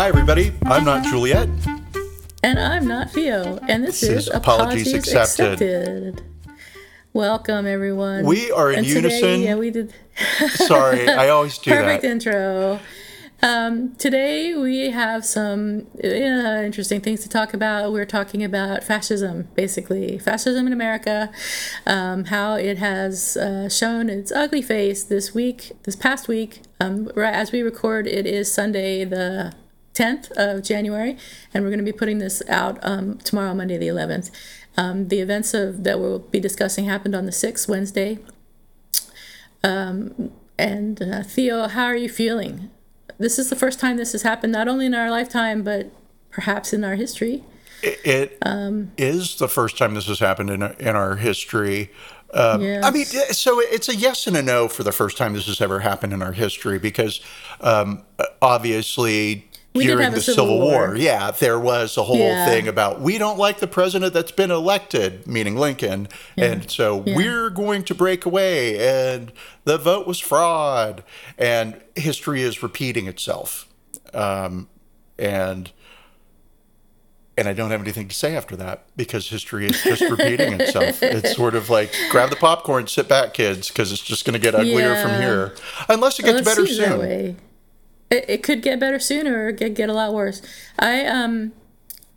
Hi, everybody. I'm not Juliet. And I'm not Theo, and this, This is, is Apologies Accepted. Accepted. Welcome, everyone. We are in And today, unison. yeah, we did. Sorry, I always do Perfect that. intro. Um, today we have some uh, interesting things to talk about. We're talking about fascism, basically fascism in America, um, how it has uh, shown its ugly face this week, this past week. Um, right as we record, it is Sunday the 10th of January, and we're going to be putting this out um, tomorrow, Monday the 11th. Um, the events of that we'll be discussing happened on the 6th, Wednesday. Um, and uh, Theo, how are you feeling? This is the first time this has happened, not only in our lifetime, but perhaps in our history. It is the first time this has happened in our, in our history. Um, Yes. I mean, so it's a yes and a no for the first time this has ever happened in our history because um, obviously We did during the Civil Civil War. War, yeah, there was a whole Yeah. thing about we don't like the president that's been elected, meaning Lincoln, and so Yeah. we're going to break away, and the vote was fraud, and history is repeating itself, um, and and I don't have anything to say after that because history is just repeating itself. It's sort of like grab the popcorn, sit back, kids, because it's just going to get uglier from here, unless it gets better soon. It, it could get better sooner or get, get a lot worse. I um,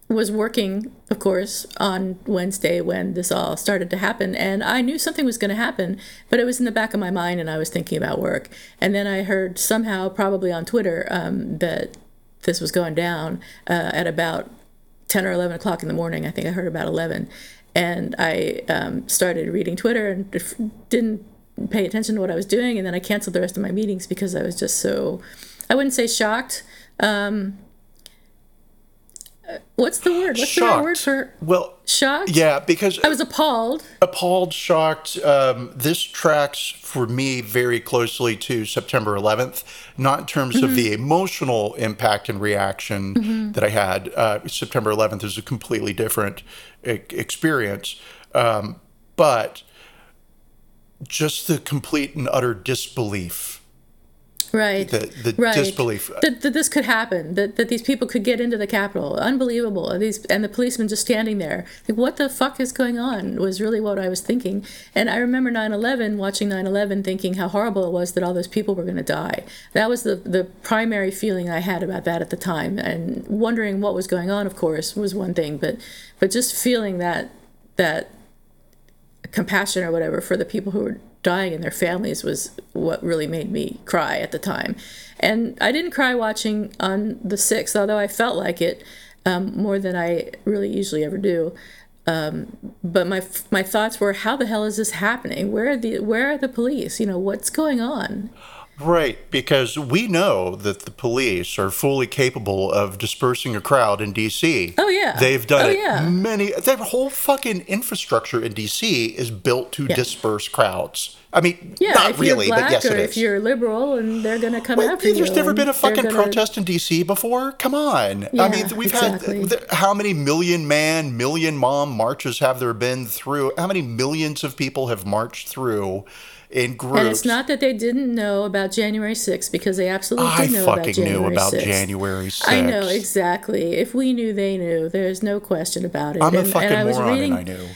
was working, of course, on Wednesday when this all started to happen, and I knew something was going to happen, but it was in the back of my mind, and I was thinking about work. And then I heard somehow, probably on Twitter, um, that this was going down uh, at about 10 or 11 o'clock in the morning. I think I heard about 11. And I um, started reading Twitter and didn't pay attention to what I was doing. And then I canceled the rest of my meetings because I was just so, I wouldn't say shocked. Um, uh, what's the word? What's the right word for well, shocked? yeah, because I was appalled. appalled, shocked. Um, this tracks for me very closely to September 11th, not in terms of the emotional impact and reaction that I had. Uh, September 11th is a completely different e- experience, um, but just the complete and utter disbelief. Right. The, the right. disbelief. that, that this could happen, that, that these people could get into the Capitol. Unbelievable. And These and the policemen just standing there. Like, what the fuck is going on? Was really what I was thinking. And I remember 9/11, watching 9/11, thinking how horrible it was that all those people were going to die. That was the the primary feeling I had about that at the time. And wondering what was going on, of course, was one thing, but but just feeling that that compassion or whatever for the people who were dying and their families was what really made me cry at the time. And I didn't cry watching on the 6th, although I felt like it um, more than I really usually ever do. Um, but my my thoughts were, how the hell is this happening? Where are the where are the police? You know, what's going on? Right, because we know that the police are fully capable of dispersing a crowd in DC. Oh, yeah. They've done Oh, it yeah. many their whole fucking infrastructure in DC is built to Yeah. disperse crowds. I mean, Yeah, not really, but yes it if you're liberal, and they're going to come Wait, after you. there's never been a fucking gonna- protest in DC before. Come on. I mean, we've exactly. had th- how many million man, million mom marches have there been through? How many millions of people have marched through in groups? And it's not that they didn't know about January 6th because they absolutely I know about fucking January knew about 6th. January 6th. I know exactly. If we knew, they knew. There's no question about it. I'm a and, fucking and I was moron, reading and I knew.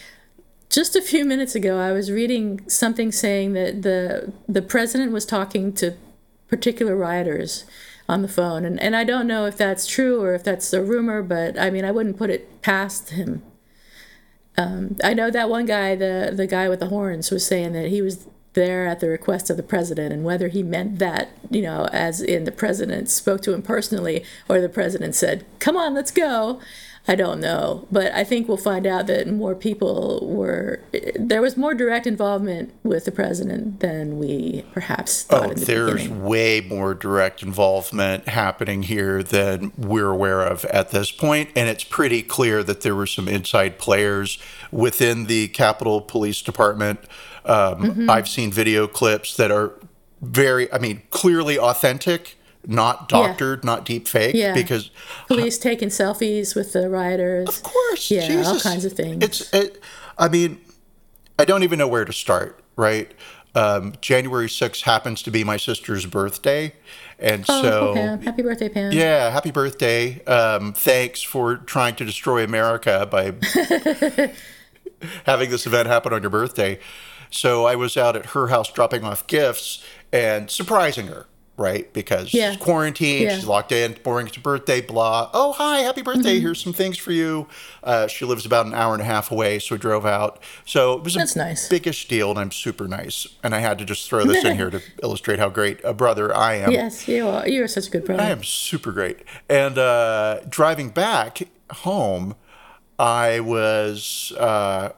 just a few minutes ago. I was reading something saying that the the president was talking to particular rioters on the phone, and and I don't know if that's true or if that's a rumor, but I mean I wouldn't put it past him. Um, I know that one guy, the the guy with the horns, was saying that he was there at the request of the president, and whether he meant that, you know, as in the president spoke to him personally, or the president said, "Come on, let's go." I don't know, but I think we'll find out that more people were. There was more direct involvement with the president than we perhaps thought. Oh, the there's beginning. way more direct involvement happening here than we're aware of at this point, and it's pretty clear that there were some inside players within the Capitol Police Department. Um, Mm-hmm. I've seen video clips that are very, I mean, clearly authentic, not doctored, not deep fake, Yeah. because police taking selfies with the rioters. Of course, Yeah, all kinds of things. It's, it, I mean, I don't even know where to start. Right, um, January 6th happens to be my sister's birthday, and Oh, so Pam. Happy birthday, Pam. yeah, happy birthday! Um, thanks for trying to destroy America by having this event happen on your birthday. So I was out at her house dropping off gifts and surprising her, right? Because Yeah. she's quarantined, Yeah. she's locked in, boring, it's her birthday, blah. Oh, hi, happy birthday. Mm-hmm. Here's some things for you. Uh, she lives about an hour and a half away, so we drove out. So it was a That's nice. biggish deal, and I'm super nice. And I had to just throw this in here to illustrate how great a brother I am. Yes, you are. You are such a good brother. I am super great. And uh, driving back home, I was uh,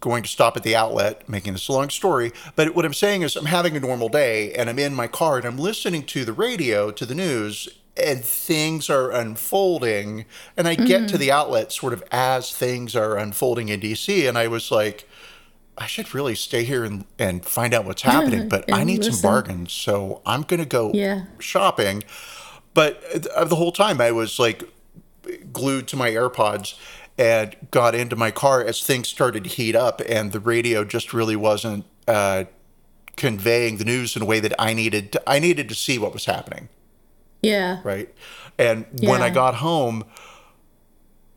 going to stop at the outlet, making this a long story. But what I'm saying is, I'm having a normal day and I'm in my car and I'm listening to the radio, to the news, and things are unfolding. And I get to the outlet sort of as things are unfolding in DC. And I was like, I should really stay here and, and find out what's happening, but I need some bargains. So I'm going to go Yeah. shopping. But uh, the whole time I was like glued to my AirPods and got into my car as things started to heat up, and the radio just really wasn't uh, conveying the news in a way that I needed. To, I needed to see what was happening, yeah. right? And when I got home,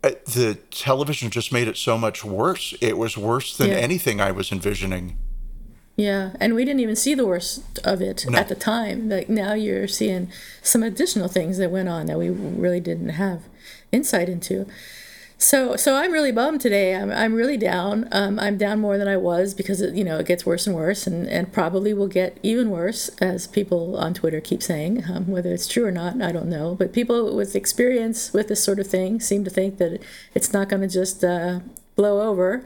uh, the television just made it so much worse. It was worse than Yeah. anything I was envisioning. Yeah, and we didn't even see the worst of it at the time. Like now you're seeing some additional things that went on that we really didn't have insight into. So, so I'm really bummed today. I'm, I'm really down. Um, I'm down more than I was because it, you know it gets worse and worse, and, and probably will get even worse as people on Twitter keep saying. Um, whether it's true or not, I don't know. But people with experience with this sort of thing seem to think that it's not going to just uh, blow over.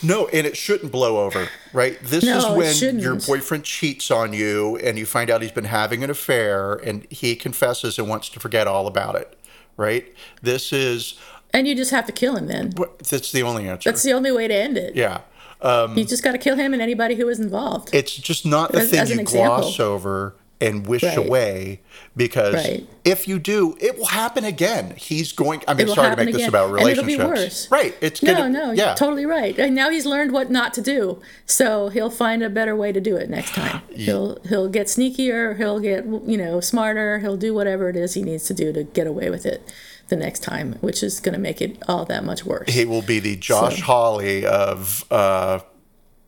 No, and it shouldn't blow over, right? This No, is when your boyfriend cheats on you and you find out he's been having an affair and he confesses and wants to forget all about it, right? This is And you just have to kill him then. that's the only answer. That's the only way to end it. yeah. Um, you just got to kill him and anybody who was involved. It's just not the As- thing as you example. gloss over and wish Right. away because Right. if you do, it will happen again. He's going I mean sorry to make this again. about And it'll relationships. be worse. Right. It's no, gonna no, yeah. you're totally right. And now he's learned what not to do, so he'll find a better way to do it next time. He'll he'll get sneakier. He'll get you know smarter. He'll do whatever it is he needs to do to get away with it the next time, which is going to make it all that much worse. he will be the Josh So- Hawley of uh,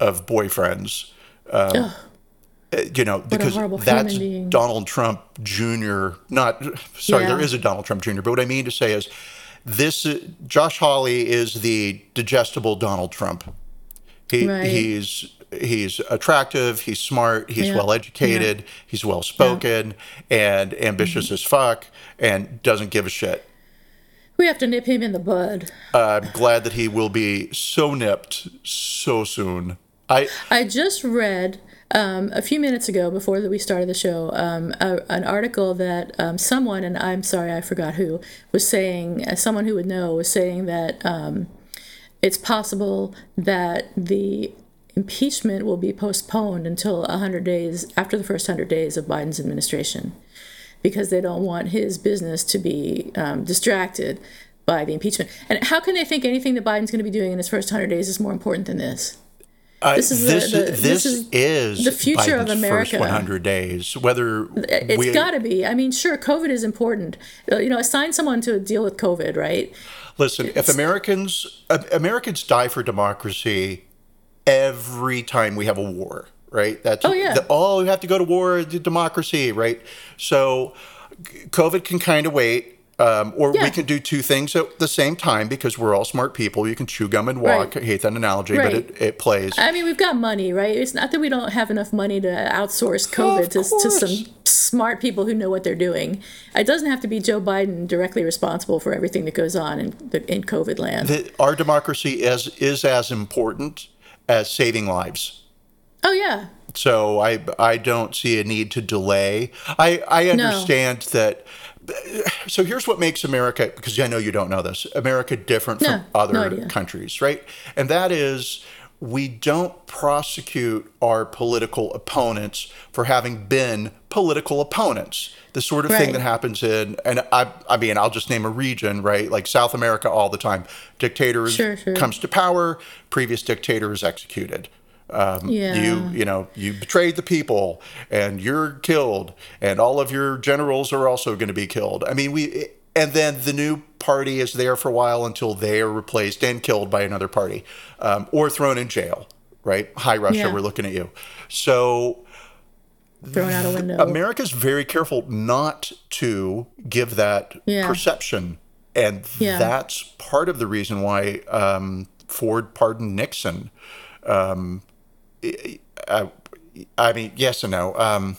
of boyfriends. Um, uh, you know, because that's. Donald Trump Jr. Not sorry, Yeah. there is a Donald Trump Jr. But what I mean to say is, this uh, Josh Hawley is the digestible Donald Trump. He Right. he's he's attractive, he's smart, he's Yeah. well educated, he's well spoken, and ambitious Mm-hmm. as fuck, and doesn't give a shit. We have to nip him in the bud. I'm glad that he will be so nipped so soon. I I just read um, a few minutes ago, before that we started the show, um, a, an article that um, someone, and I'm sorry, I forgot who, was saying, uh, someone who would know was saying that um, it's possible that the impeachment will be postponed until 100 days after the first 100 days of Biden's administration because they don't want his business to be um, distracted by the impeachment. And how can they think anything that Biden's going to be doing in his first 100 days is more important than this? I, This is the- this, the- this, this is is the future of America. First 100 days, whether It's got to be. I mean, sure, COVID is important. Uh, You know, assign someone to deal with COVID, right? listen. If Americans uh, Americans die for democracy every time we have a war, right? That's Oh, yeah. the, oh, we have to go to war, to democracy, right? So, COVID can kind of wait. Um, or we can do two things at the same time because we're all smart people. You can chew gum and walk. Right. I hate that analogy, but it, it plays. I mean, we've got money, right? It's not that we don't have enough money to outsource COVID to, to some smart people who know what they're doing. It doesn't have to be Joe Biden directly responsible for everything that goes on in, in COVID land. The, our democracy is, is as important as saving lives. Oh, yeah. So I, I don't see a need to delay. I, I understand no. that so here's what makes America, because I know you don't know this, America different from other no countries, right? And that is we don't prosecute our political opponents for having been political opponents. The sort of right. thing that happens in, and I, I mean, I'll just name a region, right? Like South America all the time. Dictator sure, sure. comes to power, previous dictator is executed. Um, yeah. You you know you betrayed the people and you're killed and all of your generals are also going to be killed. I mean we and then the new party is there for a while until they are replaced and killed by another party um, or thrown in jail. Right, Hi Russia, yeah. we're looking at you. So thrown out a window. America's very careful not to give that yeah. perception, and yeah. that's part of the reason why um, Ford pardoned Nixon. Um, I, I mean, yes and no. Um,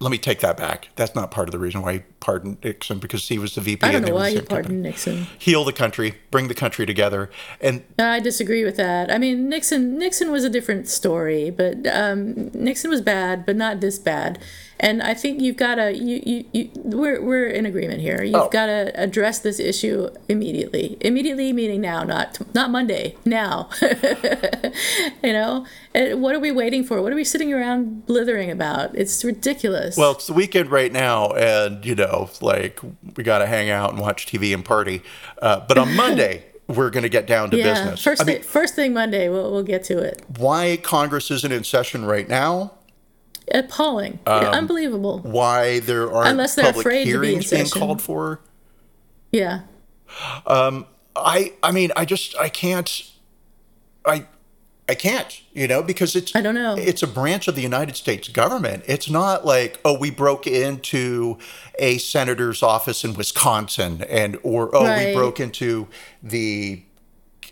let me take that back. That's not part of the reason why he pardoned Nixon because he was the VP. I don't know why he pardoned Nixon. Heal the country, bring the country together, and I disagree with that. I mean, Nixon Nixon was a different story, but um, Nixon was bad, but not this bad. And I think you've got to you, you, you we're we're in agreement here. You've oh. got to address this issue immediately. Immediately meaning now, not not Monday. Now, you know. And what are we waiting for? What are we sitting around blithering about? It's ridiculous. Well, it's the weekend right now, and you know, like we got to hang out and watch TV and party. Uh, but on Monday. we're going to get down to yeah, business. First, I mean, first thing Monday, we'll, we'll get to it. Why Congress isn't in session right now? Appalling, um, unbelievable. Why there aren't unless they're afraid to be in being called for? Yeah. Um, I I mean I just I can't I I can't, you know, because it's I don't know. It's a branch of the United States government. It's not like, oh, we broke into a senator's office in Wisconsin and or oh, right. we broke into the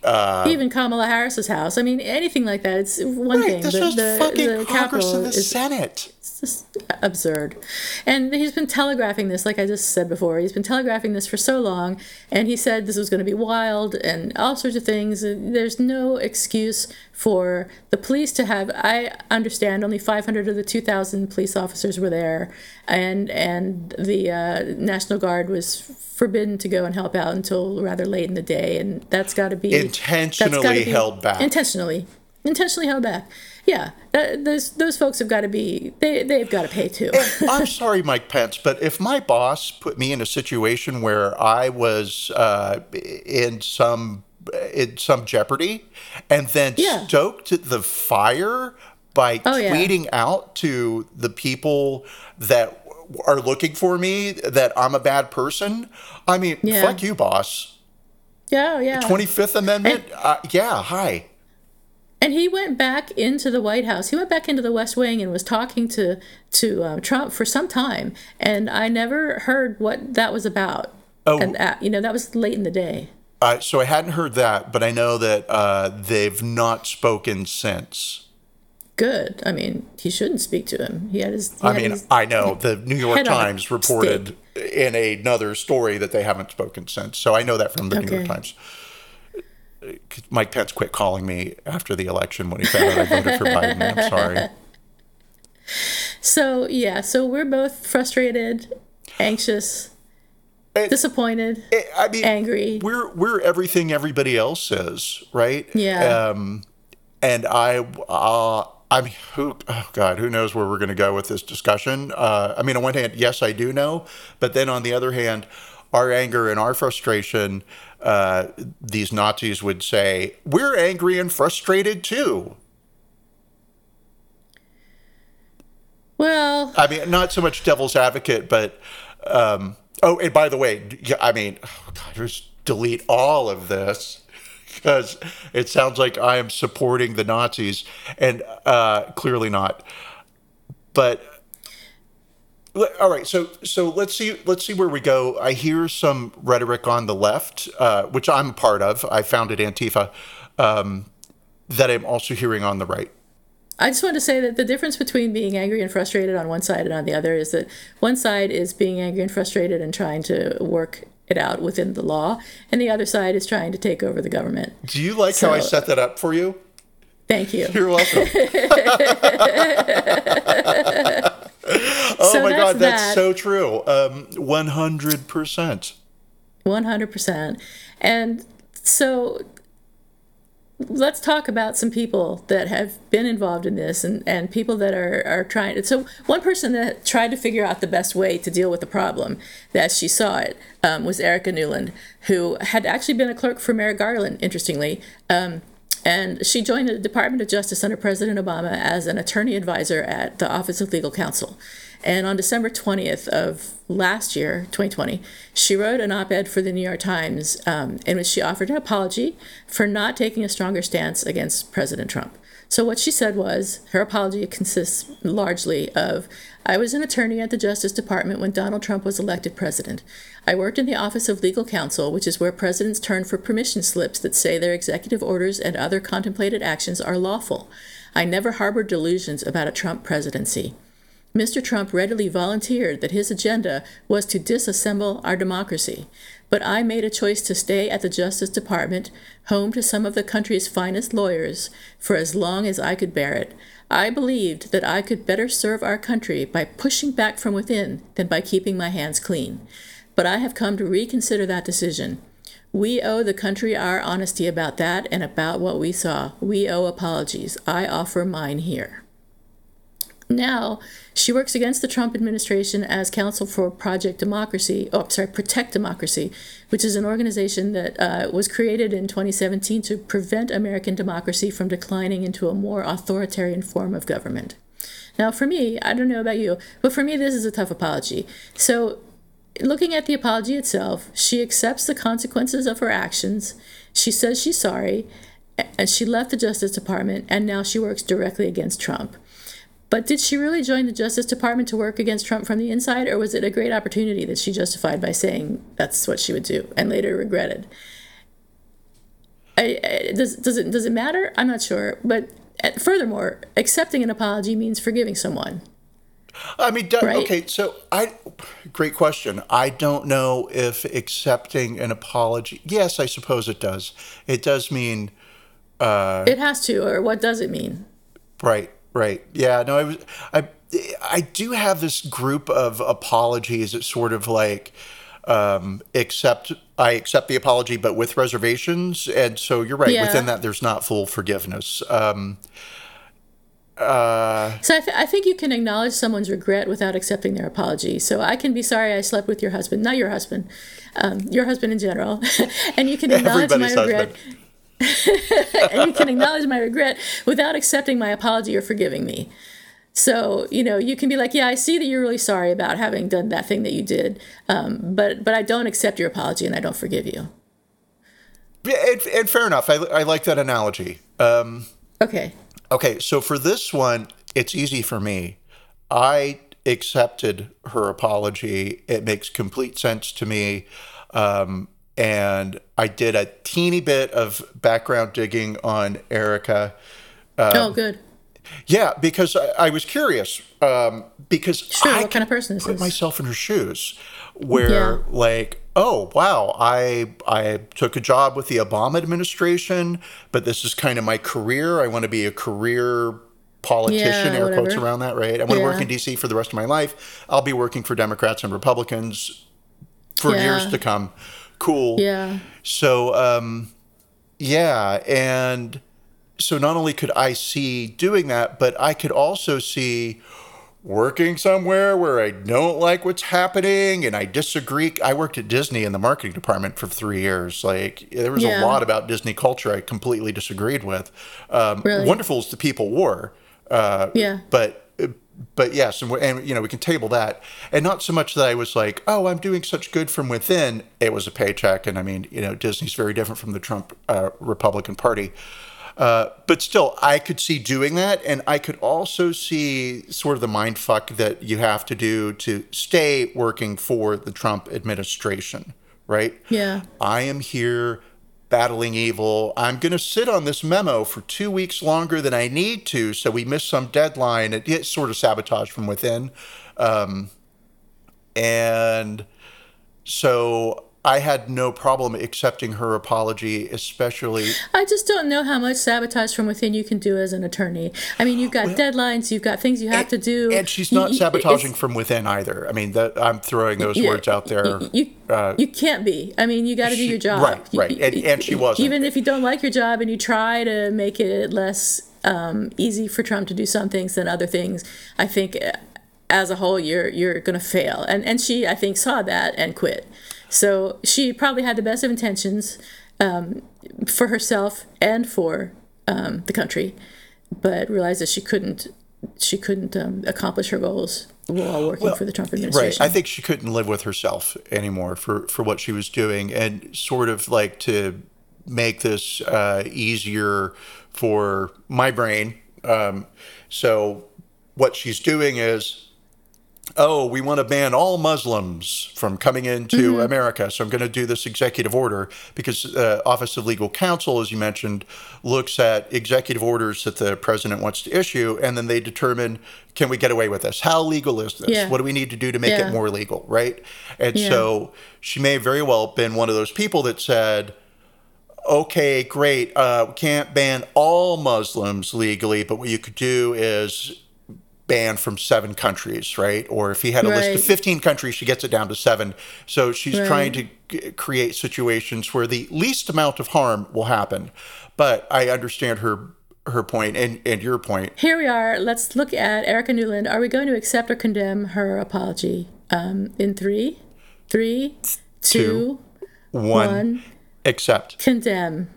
uh, even Kamala Harris's house. I mean, anything like that. It's one right, thing. This the, is the, fucking the Congress and the is, Senate. Just absurd. And he's been telegraphing this, like I just said before. He's been telegraphing this for so long, and he said this was going to be wild and all sorts of things. There's no excuse for the police to have. I understand only 500 of the 2,000 police officers were there, and and the uh, National Guard was forbidden to go and help out until rather late in the day, and that's got to be intentionally be held back. Intentionally, intentionally held back yeah, those those folks have got to be they they've got to pay too. I'm sorry, Mike Pence, but if my boss put me in a situation where I was uh, in some in some jeopardy, and then yeah. stoked the fire by oh, tweeting yeah. out to the people that are looking for me that I'm a bad person, I mean, yeah. fuck you, boss. Yeah, yeah. Twenty Fifth Amendment. And, uh, yeah, hi. And he went back into the White House. He went back into the West Wing and was talking to to um, Trump for some time. And I never heard what that was about. Oh, and that, you know that was late in the day. Uh, so I hadn't heard that, but I know that uh, they've not spoken since. Good. I mean, he shouldn't speak to him. He had his. He I had mean, his I know the New York Times reported in another story that they haven't spoken since. So I know that from the okay. New York Times. Mike Pence quit calling me after the election when he found out I voted for Biden. I'm sorry. So yeah, so we're both frustrated, anxious, it, disappointed. It, I mean, angry. We're we're everything everybody else is, right? Yeah. Um, and I, uh, I mean, who? Oh God, who knows where we're going to go with this discussion? Uh, I mean, on one hand, yes, I do know, but then on the other hand, our anger and our frustration uh, these Nazis would say, We're angry and frustrated too. Well, I mean, not so much devil's advocate, but um, oh, and by the way, I mean, oh God, just delete all of this because it sounds like I am supporting the Nazis, and uh, clearly not. But all right, so so let's see let's see where we go. I hear some rhetoric on the left, uh, which I'm a part of. I founded Antifa. Um, that I'm also hearing on the right. I just want to say that the difference between being angry and frustrated on one side and on the other is that one side is being angry and frustrated and trying to work it out within the law, and the other side is trying to take over the government. Do you like so, how I set that up for you? Thank you. You're welcome. oh so my god, that's that. so true. Um, 100%. 100%. And so let's talk about some people that have been involved in this and, and people that are, are trying so one person that tried to figure out the best way to deal with the problem as she saw it um, was erica Newland, who had actually been a clerk for merrick garland interestingly um, and she joined the department of justice under president obama as an attorney advisor at the office of legal counsel and on December 20th of last year, 2020, she wrote an op ed for the New York Times um, in which she offered an apology for not taking a stronger stance against President Trump. So, what she said was her apology consists largely of I was an attorney at the Justice Department when Donald Trump was elected president. I worked in the Office of Legal Counsel, which is where presidents turn for permission slips that say their executive orders and other contemplated actions are lawful. I never harbored delusions about a Trump presidency. Mr. Trump readily volunteered that his agenda was to disassemble our democracy, but I made a choice to stay at the Justice Department, home to some of the country's finest lawyers, for as long as I could bear it. I believed that I could better serve our country by pushing back from within than by keeping my hands clean. But I have come to reconsider that decision. We owe the country our honesty about that and about what we saw. We owe apologies. I offer mine here. Now, she works against the Trump administration as counsel for Project Democracy, oh, sorry, Protect Democracy, which is an organization that uh, was created in 2017 to prevent American democracy from declining into a more authoritarian form of government. Now, for me, I don't know about you, but for me, this is a tough apology. So, looking at the apology itself, she accepts the consequences of her actions. She says she's sorry, and she left the Justice Department, and now she works directly against Trump. But did she really join the Justice Department to work against Trump from the inside, or was it a great opportunity that she justified by saying that's what she would do and later regretted? I, I, does, does, it, does it matter? I'm not sure. But uh, furthermore, accepting an apology means forgiving someone. I mean, right? okay, so I, great question. I don't know if accepting an apology, yes, I suppose it does. It does mean. Uh, it has to, or what does it mean? Right. Right. Yeah. No, I was. I. I do have this group of apologies. It's sort of like um, accept. I accept the apology, but with reservations. And so you're right. Yeah. Within that, there's not full forgiveness. Um, uh, so I, th- I, think you can acknowledge someone's regret without accepting their apology. So I can be sorry I slept with your husband, not your husband, um, your husband in general, and you can acknowledge my regret. And you can acknowledge my regret without accepting my apology or forgiving me. So you know you can be like, yeah, I see that you're really sorry about having done that thing that you did, um, but but I don't accept your apology and I don't forgive you. Yeah, and, and fair enough. I, I like that analogy. Um, okay. Okay, so for this one, it's easy for me. I accepted her apology. It makes complete sense to me. Um, and I did a teeny bit of background digging on Erica. Um, oh, good. Yeah, because I, I was curious. Um, because sure, I what kind of person is put this? myself in her shoes, where yeah. like, oh wow, I I took a job with the Obama administration, but this is kind of my career. I want to be a career politician, yeah, air quotes around that, right? I want yeah. to work in DC for the rest of my life. I'll be working for Democrats and Republicans for years to come cool. Yeah. So, um, yeah. And so not only could I see doing that, but I could also see working somewhere where I don't like what's happening and I disagree. I worked at Disney in the marketing department for three years. Like there was yeah. a lot about Disney culture I completely disagreed with. Um, really? Wonderful as the people were. Uh, yeah. But but yes, and, and you know we can table that, and not so much that I was like, oh, I'm doing such good from within. It was a paycheck, and I mean, you know, Disney's very different from the Trump uh, Republican Party. Uh, but still, I could see doing that, and I could also see sort of the mind fuck that you have to do to stay working for the Trump administration, right? Yeah. I am here battling evil. I'm going to sit on this memo for two weeks longer than I need to, so we miss some deadline. It gets sort of sabotage from within. Um, and so I had no problem accepting her apology, especially. I just don't know how much sabotage from within you can do as an attorney. I mean, you've got well, deadlines, you've got things you have and, to do. And she's not sabotaging from within either. I mean, that, I'm throwing those yeah, words out there. You, uh, you can't be. I mean, you got to do your job. Right, right. And, and she wasn't. Even if you don't like your job and you try to make it less um, easy for Trump to do some things than other things, I think uh, as a whole, you're you're going to fail. And and she, I think, saw that and quit. So she probably had the best of intentions um, for herself and for um, the country, but realized that she couldn't she couldn't um, accomplish her goals while working well, for the Trump administration. Right. I think she couldn't live with herself anymore for for what she was doing, and sort of like to make this uh, easier for my brain. Um, so what she's doing is oh, we want to ban all Muslims from coming into mm-hmm. America. So I'm going to do this executive order because uh, Office of Legal Counsel, as you mentioned, looks at executive orders that the president wants to issue, and then they determine can we get away with this? How legal is this? Yeah. What do we need to do to make yeah. it more legal, right? And yeah. so she may very well have been one of those people that said, okay, great, uh, we can't ban all Muslims legally, but what you could do is banned from seven countries, right? Or if he had a right. list of 15 countries, she gets it down to seven. So she's right. trying to g- create situations where the least amount of harm will happen. But I understand her her point and, and your point. Here we are. Let's look at Erica Newland. Are we going to accept or condemn her apology? Um, in three, three, two, two one, one, accept. Condemn.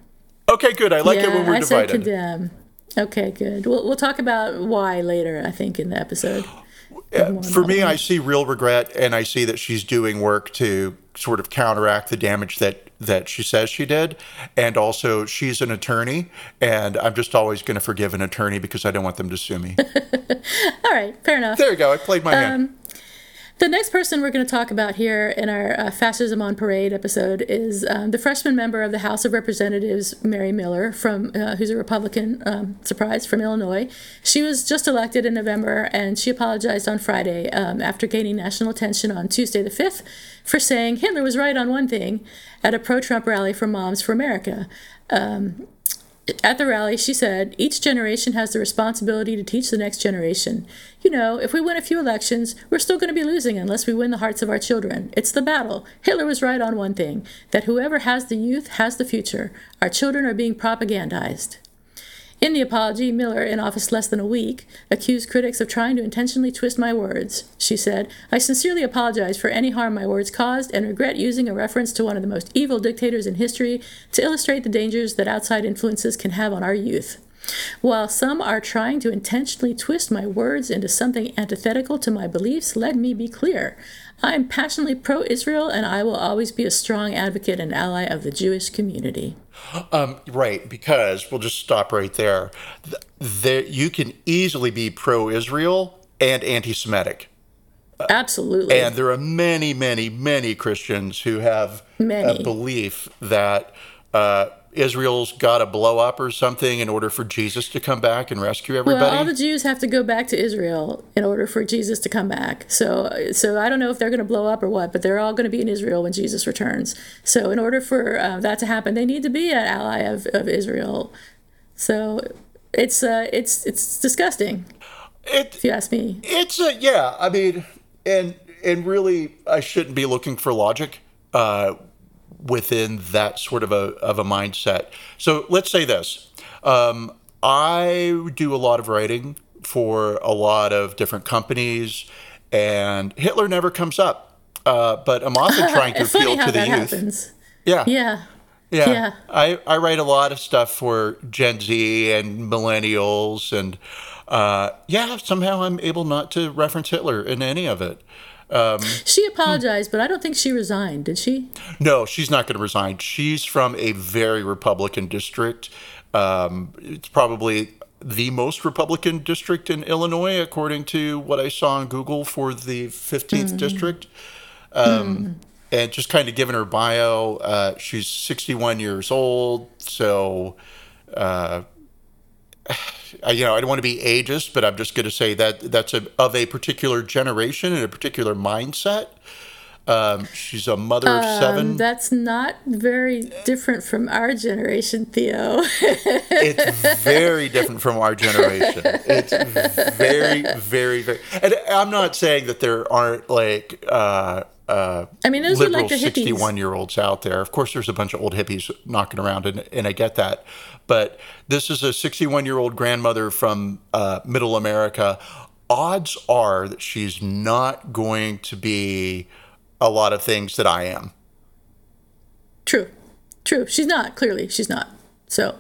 Okay, good. I like yeah, it when we're I divided. Said condemn. Okay, good. We'll, we'll talk about why later, I think, in the episode. For me, I see real regret, and I see that she's doing work to sort of counteract the damage that that she says she did, and also she's an attorney, and I'm just always going to forgive an attorney because I don't want them to sue me. All right, fair enough. There you go. I played my um, hand. The next person we're going to talk about here in our uh, Fascism on Parade episode is um, the freshman member of the House of Representatives, Mary Miller, from uh, who's a Republican, um, surprise, from Illinois. She was just elected in November, and she apologized on Friday um, after gaining national attention on Tuesday the 5th for saying Hitler was right on one thing at a pro-Trump rally for Moms for America. Um, at the rally, she said, Each generation has the responsibility to teach the next generation. You know, if we win a few elections, we're still going to be losing unless we win the hearts of our children. It's the battle. Hitler was right on one thing that whoever has the youth has the future. Our children are being propagandized. In the apology, Miller, in office less than a week, accused critics of trying to intentionally twist my words. She said, I sincerely apologize for any harm my words caused and regret using a reference to one of the most evil dictators in history to illustrate the dangers that outside influences can have on our youth. While some are trying to intentionally twist my words into something antithetical to my beliefs, let me be clear. I am passionately pro Israel and I will always be a strong advocate and ally of the Jewish community. Um, right, because we'll just stop right there. There, you can easily be pro Israel and anti Semitic. Absolutely. And there are many, many, many Christians who have many. a belief that uh, Israel's got to blow up or something in order for Jesus to come back and rescue everybody? Well, all the Jews have to go back to Israel in order for Jesus to come back. So, so I don't know if they're going to blow up or what, but they're all going to be in Israel when Jesus returns. So, in order for uh, that to happen, they need to be an ally of, of Israel. So, it's uh, it's it's disgusting. It, if you ask me, it's a yeah. I mean, and and really, I shouldn't be looking for logic. Uh, within that sort of a, of a mindset. So let's say this um, I do a lot of writing for a lot of different companies, and Hitler never comes up. Uh, but I'm often trying to appeal to the youth. Happens. Yeah. Yeah. Yeah. yeah. I, I write a lot of stuff for Gen Z and millennials. And uh, yeah, somehow I'm able not to reference Hitler in any of it. Um, she apologized, but I don't think she resigned. Did she? No, she's not going to resign. She's from a very Republican district. Um, it's probably the most Republican district in Illinois, according to what I saw on Google for the 15th mm. district. Um, mm. and just kind of giving her bio. Uh, she's 61 years old, so uh, you know I don't want to be ageist, but I'm just going to say that that's a, of a particular generation and a particular mindset. Um, she's a mother of Um, seven. that's not very different from our generation, Theo. it's very different from our generation. It's very, very, very. And I'm not saying that there aren't like uh, uh, I mean, those are liberal like the hippies. 61 year olds out there. Of course, there's a bunch of old hippies knocking around, and, and I get that. But this is a 61 year old grandmother from uh, middle America. Odds are that she's not going to be a lot of things that I am. True, true. She's not. Clearly, she's not. So,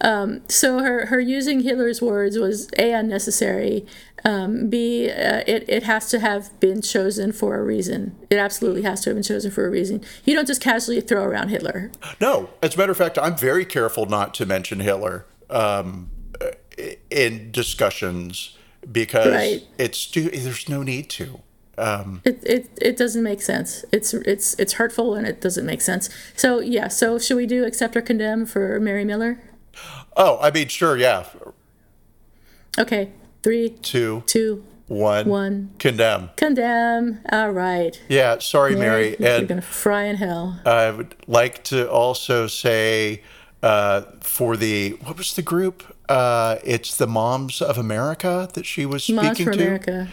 um, so her her using Hitler's words was a unnecessary. Um, B uh, it it has to have been chosen for a reason. It absolutely has to have been chosen for a reason. You don't just casually throw around Hitler. No, as a matter of fact, I'm very careful not to mention Hitler um, in discussions because Right. it's stu- there's no need to. Um, It, it it doesn't make sense. It's it's it's hurtful and it doesn't make sense. So yeah. So should we do accept or condemn for Mary Miller? Oh, I mean, sure, yeah. Okay. Three, Two, two, one, one. condemn. condemn. All right. Yeah, sorry, Mary. You're And gonna fry in hell. I would like to also say uh, for the what was the group? Uh, it's the Moms of America that she was speaking to. Moms for to. America.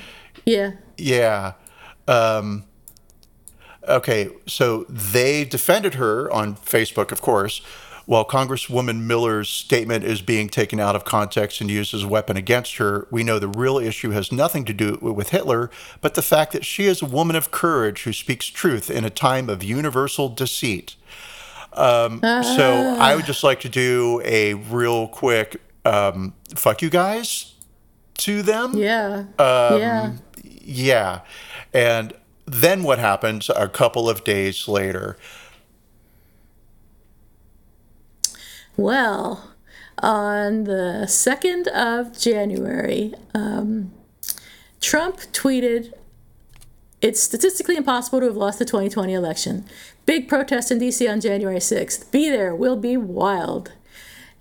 Yeah. Yeah. Um, okay, so they defended her on Facebook, of course, while Congresswoman Miller's statement is being taken out of context and used as a weapon against her. We know the real issue has nothing to do with Hitler, but the fact that she is a woman of courage who speaks truth in a time of universal deceit. Um, So I would just like to do a real quick um, fuck you guys to them. Yeah. Um, yeah. Yeah. And then what happens a couple of days later? Well, on the 2nd of January, um, Trump tweeted, It's statistically impossible to have lost the 2020 election. Big protest in D.C. on January 6th. Be there, we'll be wild.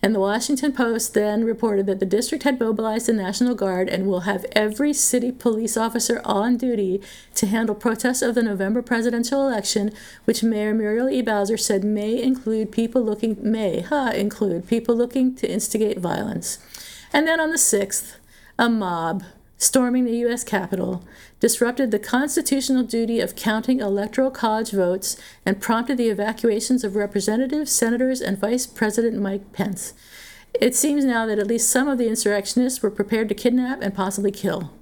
And the Washington Post then reported that the district had mobilized the National Guard and will have every city police officer on duty to handle protests of the November presidential election, which Mayor Muriel E. Bowser said may include people looking may ha, include people looking to instigate violence. And then on the 6th, a mob storming the U.S. Capitol disrupted the constitutional duty of counting electoral college votes and prompted the evacuations of representatives, senators, and Vice President Mike Pence. It seems now that at least some of the insurrectionists were prepared to kidnap and possibly kill.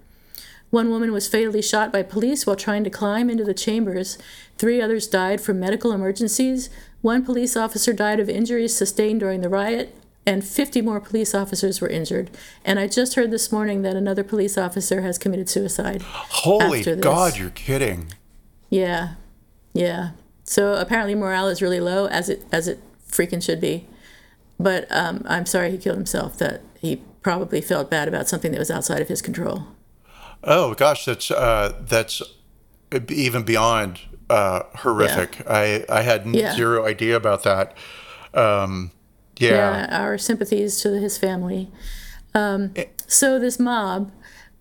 One woman was fatally shot by police while trying to climb into the chambers. Three others died from medical emergencies. One police officer died of injuries sustained during the riot, and 50 more police officers were injured. And I just heard this morning that another police officer has committed suicide. Holy. God, you're kidding. Yeah, yeah. So apparently morale is really low, as it as it freaking should be. But um, I'm sorry he killed himself. That he probably felt bad about something that was outside of his control. Oh gosh, that's uh, that's even beyond uh, horrific. I I had Yeah. zero idea about that. Um, yeah. yeah, our sympathies to his family. Um, so this mob,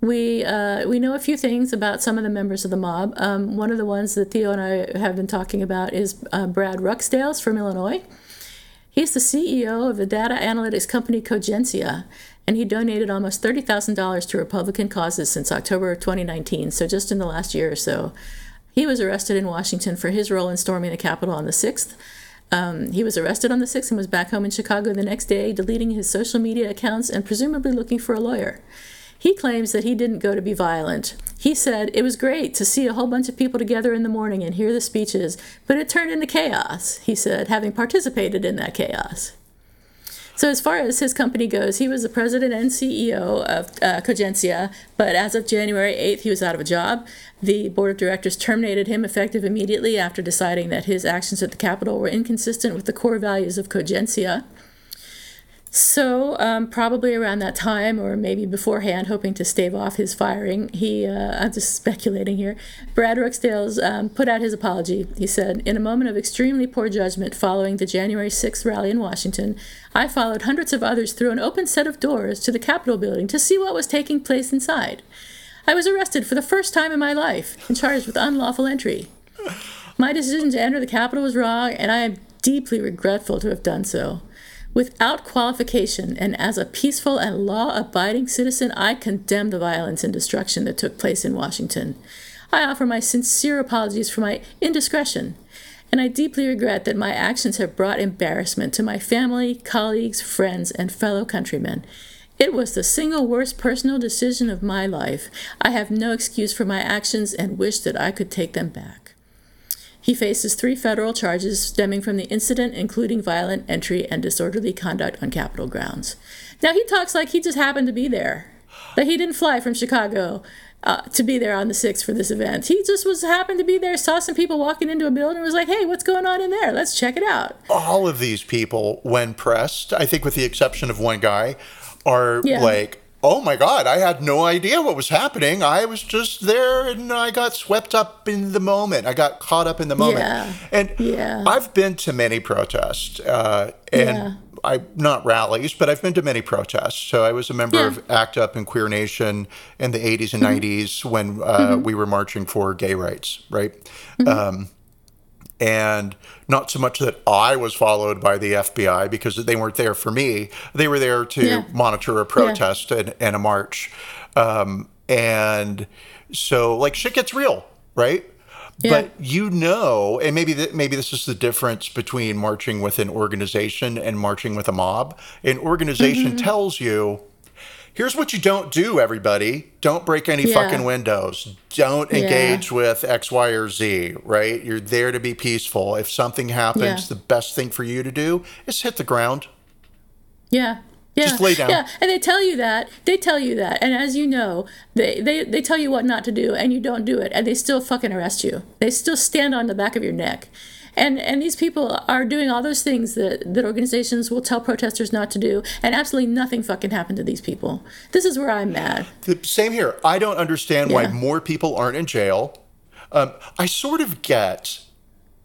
we uh, we know a few things about some of the members of the mob. Um, one of the ones that Theo and I have been talking about is uh, Brad Rukstales from Illinois. He's the CEO of the data analytics company Cogensia, and he donated almost thirty thousand dollars to Republican causes since October of 2019. So just in the last year or so, he was arrested in Washington for his role in storming the Capitol on the sixth. Um, he was arrested on the 6th and was back home in Chicago the next day, deleting his social media accounts and presumably looking for a lawyer. He claims that he didn't go to be violent. He said, It was great to see a whole bunch of people together in the morning and hear the speeches, but it turned into chaos, he said, having participated in that chaos. So, as far as his company goes, he was the president and CEO of uh, Cogensia, but as of January 8th, he was out of a job. The board of directors terminated him effective immediately after deciding that his actions at the Capitol were inconsistent with the core values of Cogensia. So, um, probably around that time, or maybe beforehand, hoping to stave off his firing, he, uh, I'm just speculating here, Brad Rukstales um, put out his apology. He said, In a moment of extremely poor judgment following the January 6th rally in Washington, I followed hundreds of others through an open set of doors to the Capitol building to see what was taking place inside. I was arrested for the first time in my life and charged with unlawful entry. My decision to enter the Capitol was wrong, and I am deeply regretful to have done so. Without qualification and as a peaceful and law abiding citizen, I condemn the violence and destruction that took place in Washington. I offer my sincere apologies for my indiscretion, and I deeply regret that my actions have brought embarrassment to my family, colleagues, friends, and fellow countrymen. It was the single worst personal decision of my life. I have no excuse for my actions and wish that I could take them back. He faces three federal charges stemming from the incident, including violent entry and disorderly conduct on Capitol grounds. Now, he talks like he just happened to be there, that he didn't fly from Chicago uh, to be there on the 6th for this event. He just was happened to be there, saw some people walking into a building, was like, hey, what's going on in there? Let's check it out. All of these people, when pressed, I think with the exception of one guy, are Yeah. like, oh my God, I had no idea what was happening. I was just there and I got swept up in the moment. I got caught up in the moment. Yeah. And Yeah. I've been to many protests uh, and Yeah. I not rallies, but I've been to many protests. So I was a member Yeah. of ACT UP and Queer Nation in the 80s and Mm-hmm. 90s when uh, we were marching for gay rights, right? Mm-hmm. Um, and not so much that I was followed by the FBI because they weren't there for me. They were there to Yeah. monitor a protest and, and a march. Um, and so, like, shit gets real, right? Yeah. But you know, and maybe th- maybe this is the difference between marching with an organization and marching with a mob. An organization Mm-hmm. tells you, here's what you don't do, everybody. Don't break any Yeah. fucking windows. Don't Yeah. engage with X, Y, or Z, right? You're there to be peaceful. If something happens, Yeah. the best thing for you to do is hit the ground. Yeah. Yeah. Just lay down. Yeah. And they tell you that. They tell you that. And as you know, they, they, they tell you what not to do and you don't do it and they still fucking arrest you. They still stand on the back of your neck. And and these people are doing all those things that, that organizations will tell protesters not to do, and absolutely nothing fucking happened to these people. This is where I'm mad. The same here. I don't understand why more people aren't in jail. Um, I sort of get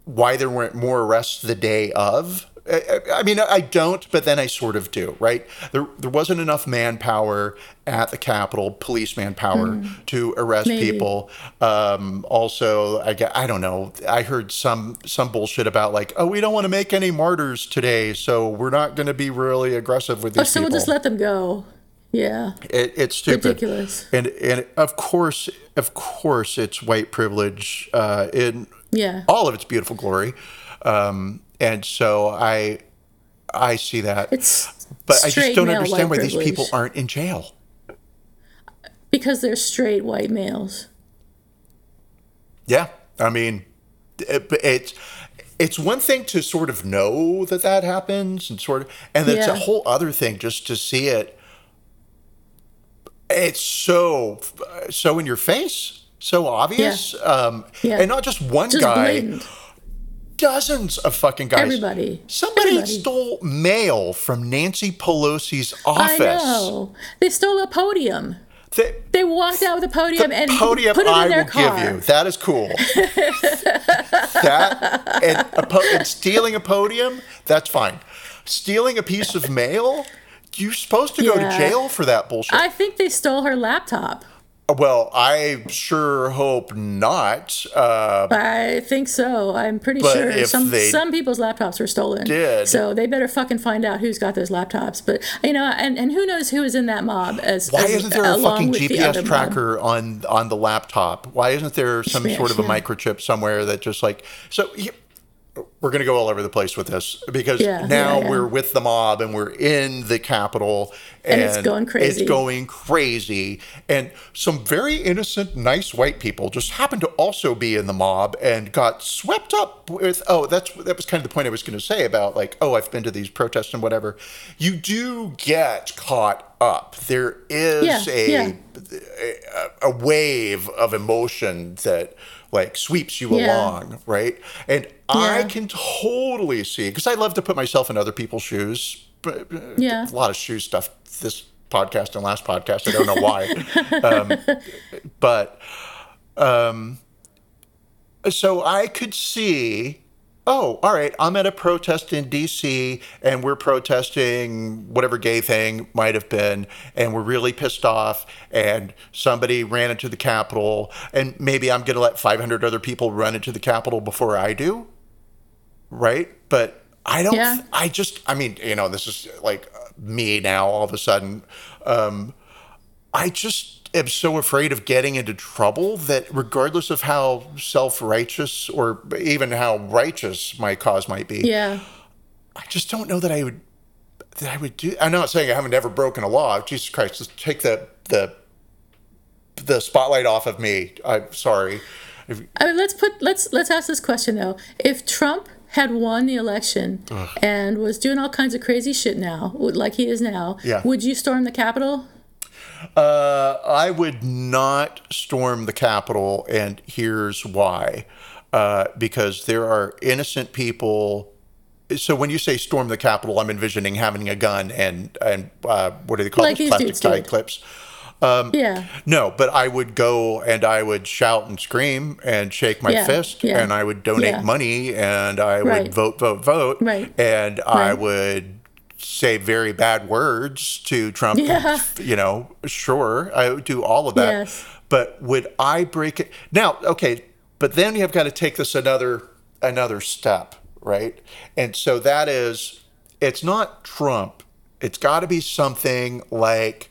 why there weren't more arrests the day of. I, I- mean, I don't, but then I sort of do, right? There, there wasn't enough manpower at the Capitol, police manpower, to arrest Maybe. people. Um, also, I I don't know. I heard some some bullshit about like, oh, we don't want to make any martyrs today, so we're not going to be really aggressive with these Oh, so people. we'll just let them go. Yeah. It, it's stupid. Ridiculous. And and of course, of course, it's white privilege uh, in Yeah. all of its beautiful glory. Um, and so I I see that, It's but I just don't understand why these people aren't in jail. because they're straight white males. Yeah, I mean, it, it's it's one thing to sort of know that that happens, and sort of, and it's a whole other thing just to see it. It's so so in your face, so obvious, um, Yeah. and not just one Just guy, blatant. Dozens of fucking guys. Everybody. Somebody Everybody. stole mail from Nancy Pelosi's office. I know. They stole a podium. The, They walked out with a podium the and podium put it in I their will car. give you. That is cool. that and, a po- and stealing a podium, that's fine. Stealing a piece of mail, you're supposed to go to jail for that bullshit. I think they stole her laptop. Well, I sure hope not. Uh, I think so. I'm pretty sure some some people's laptops were stolen. did- So they better fucking find out who's got those laptops. But you know, and, and who knows who is in that mob as why as- isn't there a fucking with the other GPS mob. tracker on on the laptop? Why isn't there some Yeah, sort of a microchip somewhere that just like so? We're gonna go all over the place with this because Yeah, now yeah, yeah. we're with the mob and we're in the Capitol and, And it's going crazy. It's going crazy, and some very innocent, nice white people just happened to also be in the mob and got swept up with. Oh, that's that was kind of the point I was going to say about like, oh, I've been to these protests and whatever. You do get caught up. There is a yeah. a wave of emotion that like sweeps you Yeah. along, right? And I can totally see because I love to put myself in other people's shoes. but, uh, Yeah. a lot of shoe stuff this podcast and last podcast. I don't know why, um, but um, so I could see. Oh, all right. I'm at a protest in DC and we're protesting whatever gay thing might have been, and we're really pissed off. And somebody ran into the Capitol, and maybe I'm going to let 500 other people run into the Capitol before I do. Right. But I don't, Yeah. I just, I mean, you know, this is like me now all of a sudden. Um, I just am so afraid of getting into trouble that regardless of how self-righteous or even how righteous my cause might be, Yeah. I just don't know that I would that I would do. I'm not saying I haven't ever broken a law. Jesus Christ, just take the the the spotlight off of me. I'm sorry. If- I mean, let's put let's let's ask this question though. If Trump had won the election and was doing all kinds of crazy shit now, like he is now, Yeah. would you storm the Capitol? Uh, I would not storm the Capitol, and here's why. Uh, because there are innocent people. So when you say storm the Capitol, I'm envisioning having a gun and and uh, what do they call Like these plastic tie clips? yeah. No, but I would go and I would shout and scream and shake my Yeah, fist yeah, and I would donate yeah. money and I would Right. vote, vote, vote. Right. And I would say very bad words to Trump. Yeah. You know, sure, I would do all of that. Yes. But would I break it? Now, okay, but then you've got to take this another another step, right? And so that is it's not Trump. It's got to be something like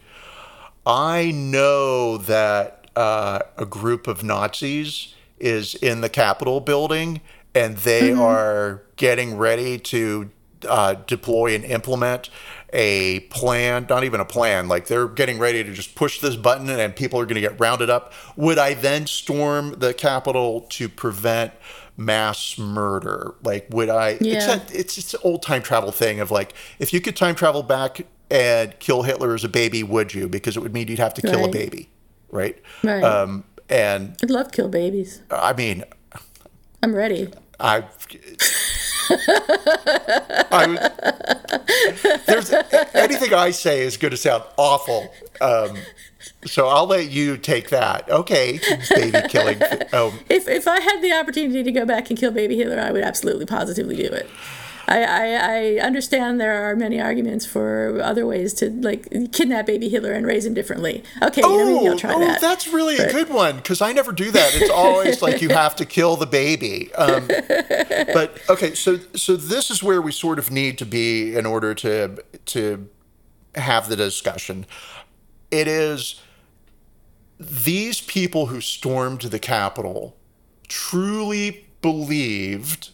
I know that uh, a group of Nazis is in the Capitol building and they are getting ready to uh, deploy and implement a plan, not even a plan, like they're getting ready to just push this button and people are going to get rounded up. Would I then storm the Capitol to prevent mass murder? Like, would I? It's, Yeah. a, it's it's an old time travel thing of like, if you could time travel back and kill Hitler as a baby, would you? Because it would mean you'd have to kill a baby, right? Right. Um, and I'd love to kill babies. I mean, I'm ready. I. I there's anything I say is going to sound awful. Um, so I'll let you take that. Okay, baby killing. Um, If if I had the opportunity to go back and kill baby Hitler, I would absolutely positively do it. I, I, I understand there are many arguments for other ways to like kidnap baby Hitler and raise him differently. Okay, yeah, maybe I'll try that. oh, that. that's really a good one because I never do that. It's always like you have to kill the baby. Um, but okay, so so this is where we sort of need to be in order to to have the discussion. It is these people who stormed the Capitol truly believed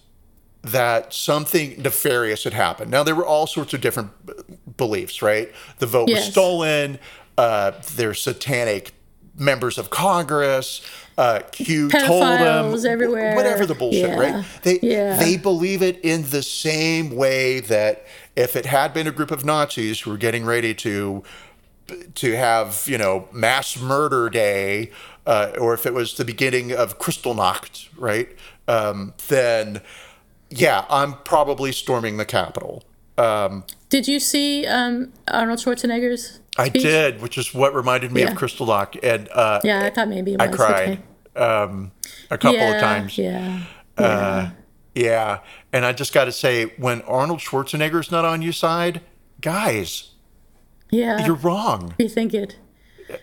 that something nefarious had happened. Now there were all sorts of different b- beliefs, right? The vote was stolen. Uh, they're satanic members of Congress. Uh, Q told them Pedophiles everywhere. whatever the bullshit, Yeah. right? They Yeah. they believe it in the same way that if it had been a group of Nazis who were getting ready to to have you know mass murder day, uh, or if it was the beginning of Kristallnacht, right? Um, then yeah, I'm probably storming the Capitol. Um, Did you see um, Arnold Schwarzenegger's? I did, which is what reminded me Yeah. of Lock and uh, Yeah, I thought maybe it I cried Okay. um, a couple yeah, of times. Yeah. Uh, yeah, and I just got to say, when Arnold Schwarzenegger's not on your side, guys, Yeah. you're wrong. Rethink it.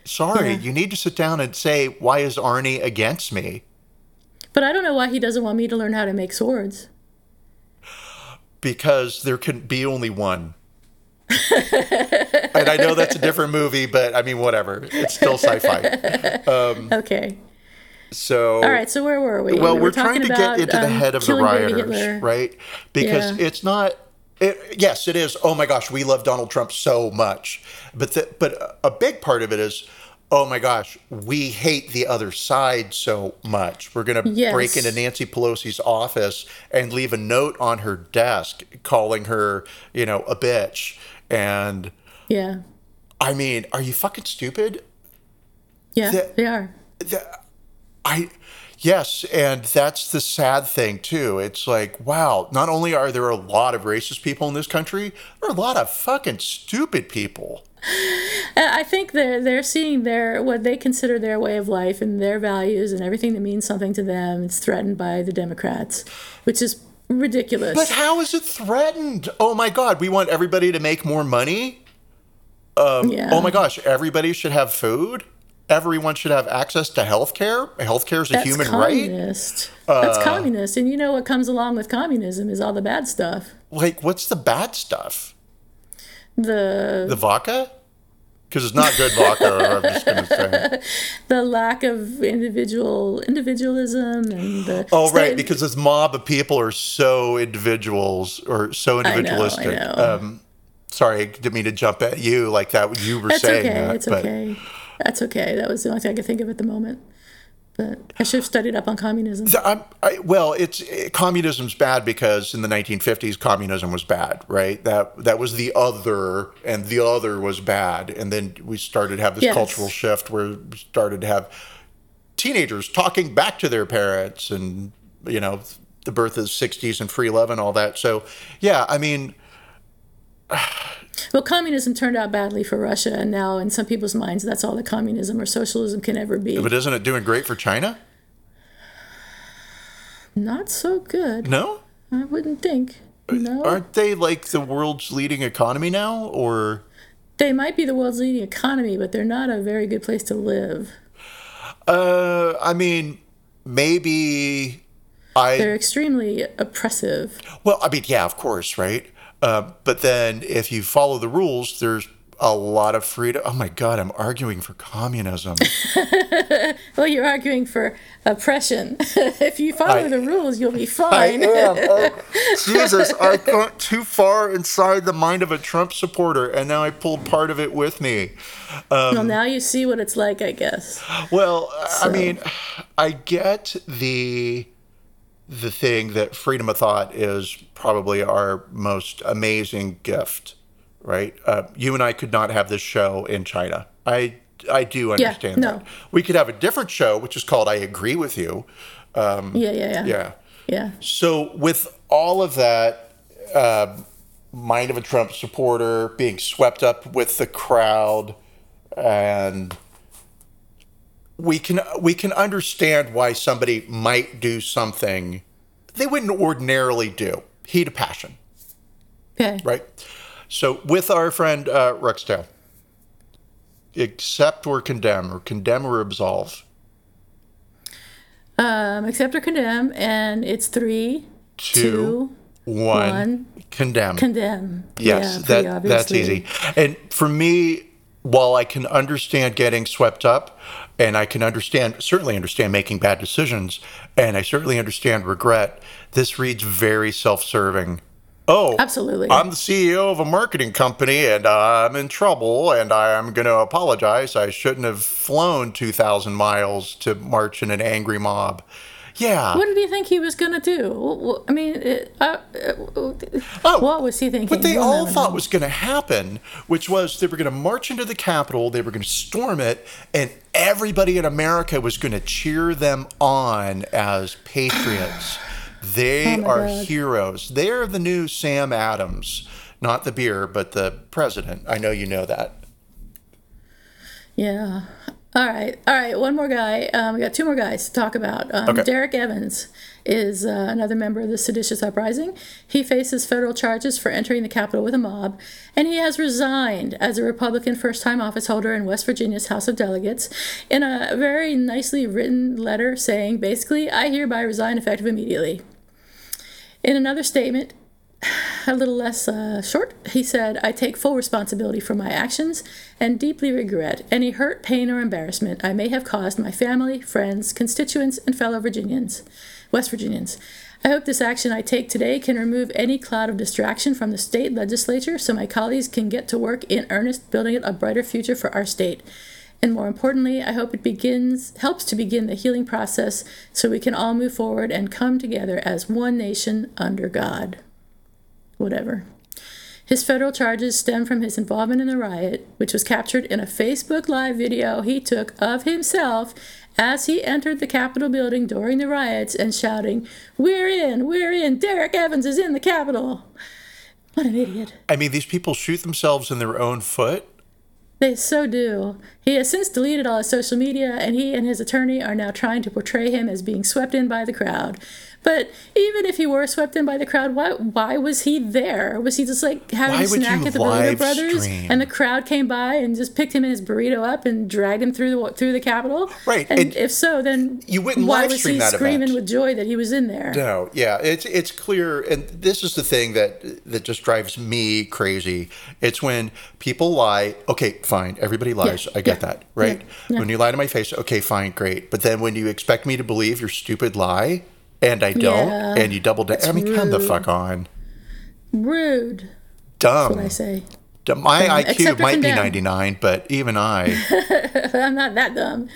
Sorry, Yeah. you need to sit down and say, why is Arnie against me? But I don't know why he doesn't want me to learn how to make swords. Because there can be only one. and I know that's a different movie, but I mean, whatever. It's still sci-fi. Okay. So, All right. So where were we? well, We we're, were trying to about, get into the um, head of the rioters, right? Because Yeah. it's not. It, yes, it is. Oh my gosh, we love Donald Trump so much, but the, but a big part of it is, oh my gosh, we hate the other side so much. We're gonna Yes. break into Nancy Pelosi's office and leave a note on her desk calling her, you know, a bitch. And Yeah. I mean, are you fucking stupid? Yeah. The- they are. I Yes, and that's the sad thing too. It's like, wow, not only are there a lot of racist people in this country, there are a lot of fucking stupid people. I think they're they're seeing their what they consider their way of life and their values and everything that means something to them. It's threatened by the Democrats, which is ridiculous. But how is it threatened? Oh my God, we want everybody to make more money. Um, Yeah. Oh my gosh, everybody should have food. Everyone should have access to health care. Health care is a That's human right. Uh, communist. That's communist, and you know what comes along with communism is all the bad stuff. Like, what's the bad stuff? The The vodka? Because it's not good vodka. I'm just gonna say. the lack of individual individualism and the Oh, right, because this mob of people are so individuals or so know, I individualistic. know. Um, sorry, I didn't mean to jump at you like that. You were That's saying okay. that, it's but okay. That's okay. That was the only thing I could think of at the moment. But I should have studied up on communism. I'm, I, well, it's it, communism's bad because in the 1950s, communism was bad, right? That that was the other, and the other was bad, and then we started to have this Yes. cultural shift where we started to have teenagers talking back to their parents, and you know, the birth of the 60s and free love and all that. So, yeah, I mean, Well, communism turned out badly for Russia, and now in some people's minds, that's all that communism or socialism can ever be. but isn't it doing great for China? Not so good. No, I wouldn't think. No. aren't they like the world's leading economy now, or? They might be the world's leading economy, but they're not a very good place to live. Uh, I mean, maybe I. They're extremely oppressive. Well, I mean, yeah, of course, right? Uh, but then if you follow the rules, there's a lot of freedom. Oh my God, I'm arguing for communism. Well, you're arguing for oppression. if you follow I- the rules, you'll be I fine. am. Oh, Jesus, I got too far inside the mind of a Trump supporter, and now I pulled part of it with me. well, now you see what it's like, I guess. Well, I mean, I get the the thing that freedom of thought is probably our most amazing gift, right? Uh, you and I could not have this show in China. I I do understand no. that. We could have a different show, which is called "I Agree with You." Yeah, yeah, yeah. Yeah. Yeah. So with all of that, uh, mind of a Trump supporter being swept up with the crowd, and we can we can understand why somebody might do something they wouldn't ordinarily do. Heat of passion, Okay. right? So with our friend uh, Rukstales, accept or condemn, or condemn or absolve. Um, accept or condemn, and it's three, Two, two, one, one. condemn. condemn. Yes, yeah, that that's easy. And for me, while I can understand getting swept up, and I can understand certainly understand making bad decisions, and I certainly understand regret, this reads very self-serving. Oh, Absolutely. I'm the CEO of a marketing company, and I'm in trouble, and I'm going to apologize. I shouldn't have flown 2,000 miles to march in an angry mob. Yeah. What did he think he was going to do? I mean, it, uh, uh, Oh, what was he thinking? What they all thought was going to happen, which was they were going to march into the Capitol, they were going to storm it, and everybody in America was going to cheer them on as patriots. They Oh are God. heroes. They're the new Sam Adams, not the beer, but the president. I know you know that. Yeah. All right. All right. One more guy. Um, we got two more guys to talk about. Um, Okay. Derek Evans is uh, another member of the seditious uprising. He faces federal charges for entering the Capitol with a mob, and he has resigned as a Republican first time office holder in West Virginia's House of Delegates in a very nicely written letter saying basically, I hereby resign effective immediately. In another statement, a little less uh, short, he said, I take full responsibility for my actions and deeply regret any hurt, pain, or embarrassment I may have caused my family, friends, constituents, and fellow Virginians, West Virginians. I hope this action I take today can remove any cloud of distraction from the state legislature so my colleagues can get to work in earnest building a brighter future for our state. And more importantly, I hope it begins helps to begin the healing process so we can all move forward and come together as one nation under God. Whatever. His federal charges stem from his involvement in the riot, which was captured in a Facebook Live video he took of himself as he entered the Capitol building during the riots and shouting, We're in, we're in, Derek Evans is in the Capitol. What an idiot. I mean, these people shoot themselves in their own foot. They so do. He has since deleted all his social media, and he and his attorney are now trying to portray him as being swept in by the crowd. But even if he were swept in by the crowd, why why was he there? Was he just like having Why a snack at the live Brothers, stream? and the crowd came by and just picked him and his burrito up and dragged him through the through the Capitol? Right, And, and if so, then you wouldn't why was he that screaming event. with joy that he was in there? No, yeah, it's it's clear, and this is the thing that that just drives me crazy. It's when people lie. Okay, fine, everybody lies. I get yeah, that, right? yeah, yeah. When you lie to my face, okay, fine, great. But then when you expect me to believe your stupid lie, and I don't, Yeah, and you double down, I mean, come the fuck on, Rude. dumb. What I say. Dumb. My Dumb. IQ might be ninety nine, but even I, I'm not that dumb.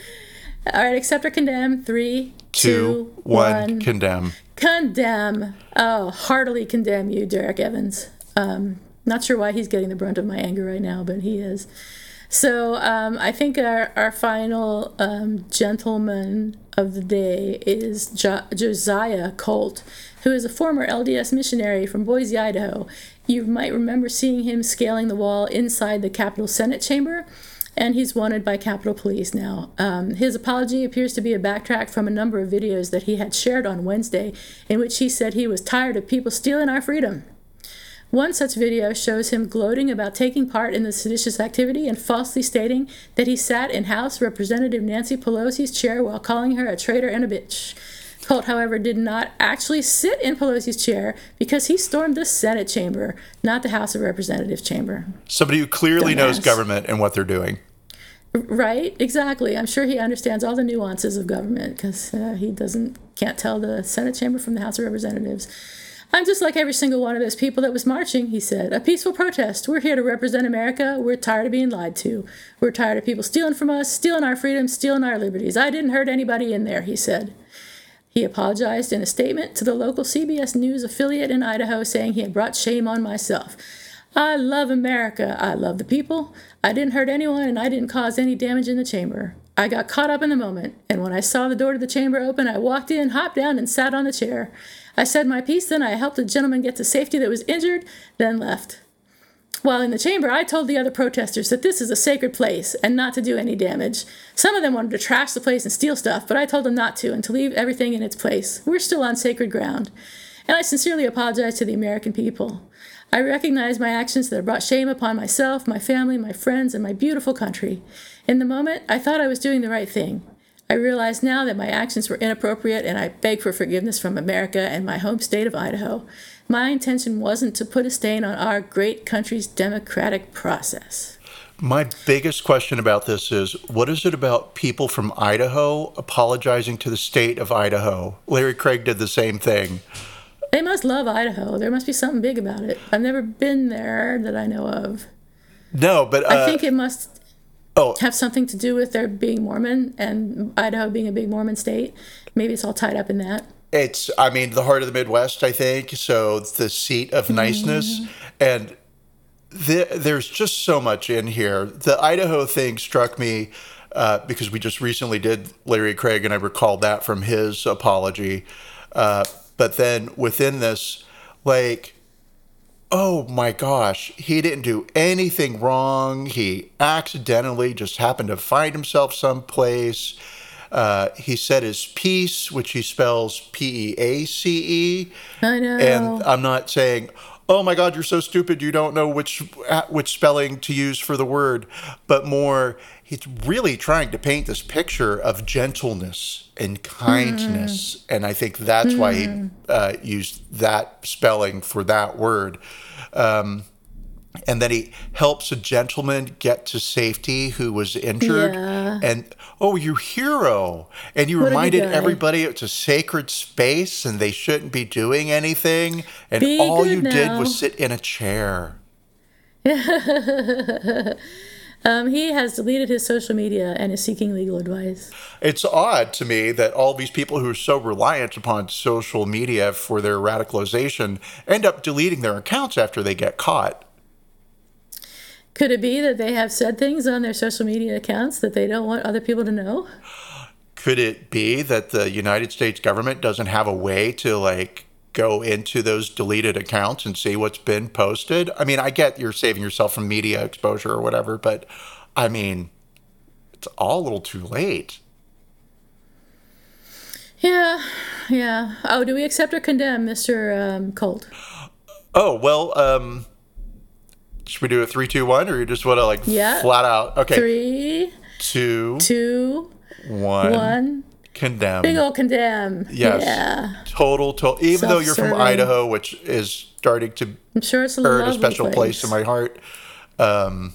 All right, accept or condemn. Three, two, one, condemn. Condemn. Oh, heartily condemn you, Derek Evans. Um, not sure why he's getting the brunt of my anger right now, but he is. So um, I think our, our final um, gentleman of the day is jo- Josiah Colt, who is a former LDS missionary from Boise, Idaho. You might remember seeing him scaling the wall inside the Capitol Senate chamber and he's wanted by Capitol Police now. Um, his apology appears to be a backtrack from a number of videos that he had shared on Wednesday, in which he said he was tired of people stealing our freedom. One such video shows him gloating about taking part in the seditious activity and falsely stating that he sat in House Representative Nancy Pelosi's chair while calling her a traitor and a bitch. Colt, however, did not actually sit in Pelosi's chair because he stormed the Senate chamber, not the House of Representatives chamber. Somebody who clearly knows government and what they're doing. Right, exactly. I'm sure he understands all the nuances of government because uh, he doesn't can't tell the Senate chamber from the House of Representatives. I'm just like every single one of those people that was marching, he said. A peaceful protest. We're here to represent America. We're tired of being lied to. We're tired of people stealing from us, stealing our freedoms, stealing our liberties. I didn't hurt anybody in there, he said. He apologized in a statement to the local CBS News affiliate in Idaho, saying he had brought shame on myself. I love America. I love the people. I didn't hurt anyone and I didn't cause any damage in the chamber. I got caught up in the moment, and when I saw the door to the chamber open, I walked in, hopped down, and sat on the chair. I said my piece, then I helped a gentleman get to safety that was injured, then left. While in the chamber, I told the other protesters that this is a sacred place and not to do any damage. Some of them wanted to trash the place and steal stuff, but I told them not to and to leave everything in its place. We're still on sacred ground. And I sincerely apologize to the American people. I recognize my actions that have brought shame upon myself, my family, my friends, and my beautiful country. In the moment, I thought I was doing the right thing. I realize now that my actions were inappropriate and I beg for forgiveness from America and my home state of Idaho. My intention wasn't to put a stain on our great country's democratic process. My biggest question about this is what is it about people from Idaho apologizing to the state of Idaho? Larry Craig did the same thing. They must love Idaho. There must be something big about it. I've never been there that I know of. No, but uh, I think it must oh, have something to do with their being Mormon and Idaho being a big Mormon state. Maybe it's all tied up in that. it's I mean the heart of the Midwest, I think. So it's the seat of niceness, and the, there's just so much in here. The Idaho thing struck me uh, because we just recently did Larry Craig, and I recalled that from his apology. Uh, but then within this, like oh my gosh, he didn't do anything wrong. He accidentally just happened to find himself someplace. Uh, he said his piece, which he spells P E A C E. I know. And I'm not saying, oh my God, you're so stupid, you don't know which which spelling to use for the word, but more, he's really trying to paint this picture of gentleness and kindness, and I think that's why he uh, used that spelling for that word. Um, and then he helps a gentleman get to safety who was injured. Yeah. And oh, you hero! And you What reminded everybody it's a sacred space and they shouldn't be doing anything. And Be all you did was sit in a chair. Um, he has deleted his social media and is seeking legal advice. It's odd to me that all these people who are so reliant upon social media for their radicalization end up deleting their accounts after they get caught. Could it be that they have said things on their social media accounts that they don't want other people to know? could it be that the United States government doesn't have a way to like go into those deleted accounts and see what's been posted? I mean, I get you're saving yourself from media exposure or whatever, but I mean, it's all a little too late. Yeah, yeah. Oh, do we accept or condemn Mr. Um, Colt? Oh well, um, should we do a three, two, one, or you just want to like Yeah. flat out? Okay, Three, two, two, one. one. Condemn. Big ol' condemn. Yes. Yeah. Total, total. Even though you're from Idaho, which is starting to I'm sure it's a earn a special place. in my heart. Um,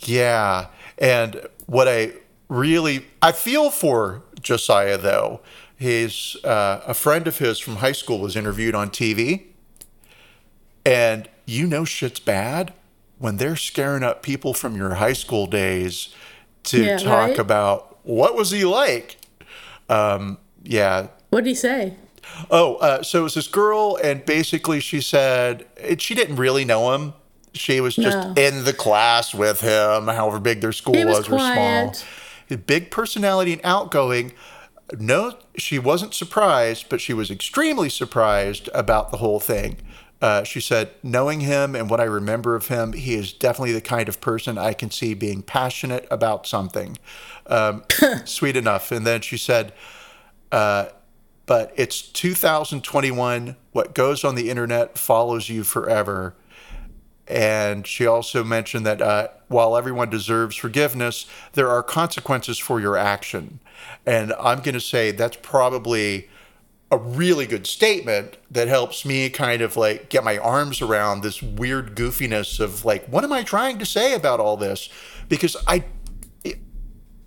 yeah, and what I really I feel for Josiah though. He's uh, a friend of his from high school was interviewed on TV, and you know shit's bad when they're scaring up people from your high school days to Yeah, talk right? about what was he like. Um, yeah, What did he say? Oh, uh, so it was this girl, and basically she said it, she didn't really know him. She was just No. in the class with him, however big their school He was was, or small. big personality and outgoing. No, she wasn't surprised, but she was extremely surprised about the whole thing. Uh, she said, knowing him and what I remember of him, he is definitely the kind of person I can see being passionate about something. Um, sweet enough. And then she said, but it's 2021. What goes on the internet follows you forever. And she also mentioned that uh, while everyone deserves forgiveness, there are consequences for your action. And I'm going to say that's probably a really good statement that helps me kind of like get my arms around this weird goofiness of like, what am I trying to say about all this? Because I,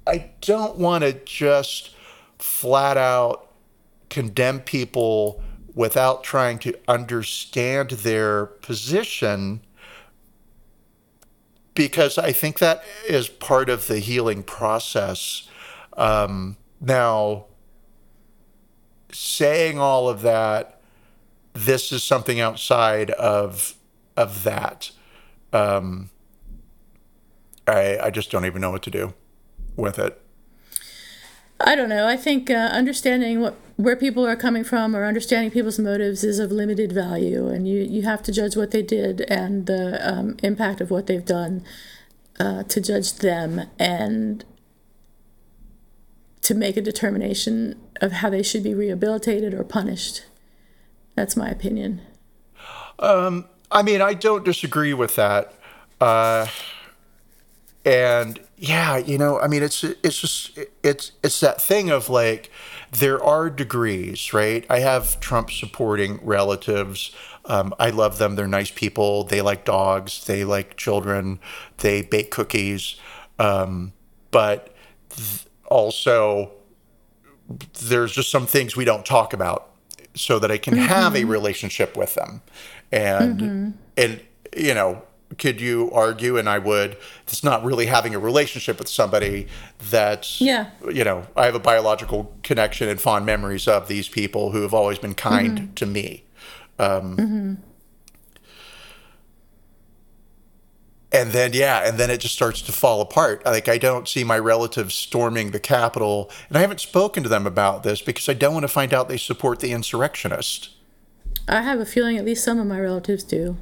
I don't want to just flat out condemn people without trying to understand their position because I think that is part of the healing process. Um, now, saying all of that, this is something outside of of that. Um, I I just don't even know what to do with it. I don't know. I think uh, understanding what where people are coming from or understanding people's motives is of limited value, and you, you have to judge what they did and the um, impact of what they've done uh, to judge them and to make a determination of how they should be rehabilitated or punished. That's my opinion. I mean, I don't disagree with that. Uh, and yeah, you know, I mean, it's it's just it's it's that thing of like there are degrees, right? I have Trump supporting relatives. Um, I love them. They're nice people. They like dogs. They like children. They bake cookies. Um, but th- also, there's just some things we don't talk about so that I can have a mm-hmm. relationship with them. And mm-hmm. and you know, could you argue and I would it's not really having a relationship with somebody that Yeah. you know, I have a biological connection and fond memories of these people who have always been kind mm-hmm. to me. Um, And then, yeah, and then it just starts to fall apart. Like, I don't see my relatives storming the Capitol, and I haven't spoken to them about this because I don't want to find out they support the insurrectionist. I have a feeling at least some of my relatives do.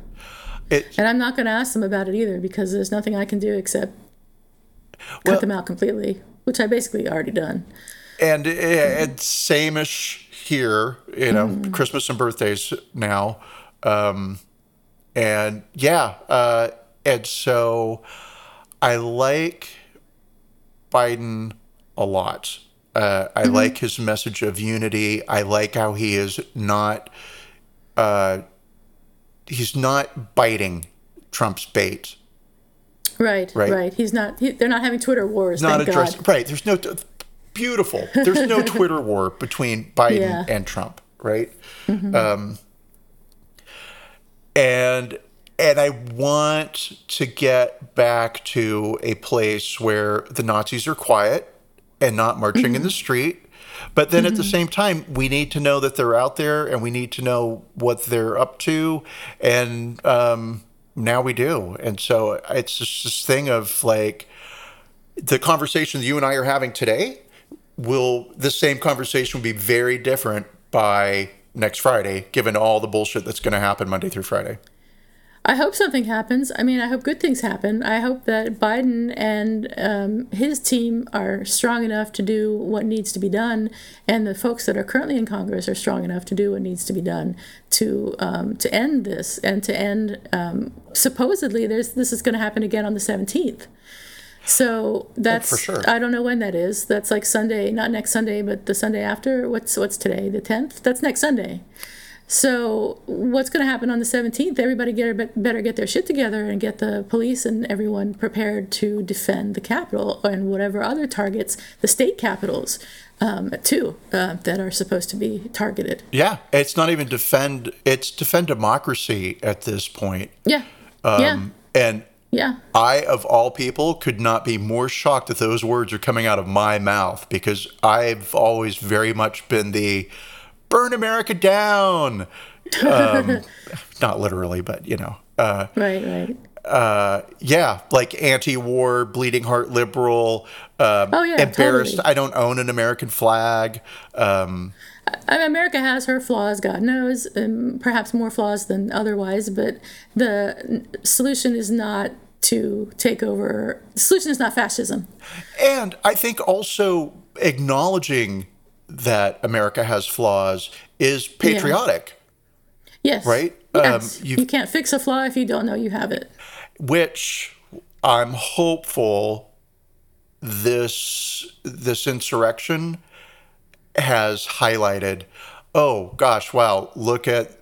It, And I'm not going to ask them about it either because there's nothing I can do except cut Well- them out completely, which I basically already done. and it, it's same-ish here, you know, Christmas and birthdays now. Um, and yeah, uh, and so I like Biden a lot. Uh, I like his message of unity. I like how he is not, uh, he's not biting Trump's bait. Right, Right. right. He's not. He, they're not having Twitter wars. not. God. Right. There's no beautiful. There's no Twitter war between Biden Yeah. and Trump. Right. Um, and and I want to get back to a place where the Nazis are quiet and not marching in the street. But then at the same time, we need to know that they're out there and we need to know what they're up to. And um, now we do. And so it's just this thing of like, the conversation that you and I are having today, will the same conversation will be very different by next Friday, given all the bullshit that's going to happen Monday through Friday. I hope something happens. I mean, I hope good things happen. I hope that Biden and um, his team are strong enough to do what needs to be done, and the folks that are currently in Congress are strong enough to do what needs to be done to um, to end this and to end. Um, supposedly, there's this is going to happen again on the 17th. So that's oh, for sure. I don't know when that is. That's like Sunday, not next Sunday, but the Sunday after. What's what's today? The 10th. That's next Sunday. So what's going to happen on the 17th? Everybody get better get their shit together and get the police and everyone prepared to defend the Capitol and whatever other targets, the state capitals, um, too, uh, that are supposed to be targeted. Yeah, it's not even defend; it's defend democracy at this point. Yeah, um, yeah, and yeah. I, of all people, could not be more shocked that those words are coming out of my mouth because I've always very much been the burn America down. Um, not literally, but you know. Uh, right, right. Uh, yeah, like anti-war, bleeding heart liberal. Um, oh yeah, embarrassed. Totally. I don't own an American flag. Um, I America has her flaws, God knows, and perhaps more flaws than otherwise. But the solution is not to take over. The solution is not fascism. And I think also acknowledging that America has flaws is patriotic. Yeah. Yes. Right? Yes. Um, you can't fix a flaw if you don't know you have it. Which I'm hopeful this this insurrection has highlighted. Oh gosh, wow, look at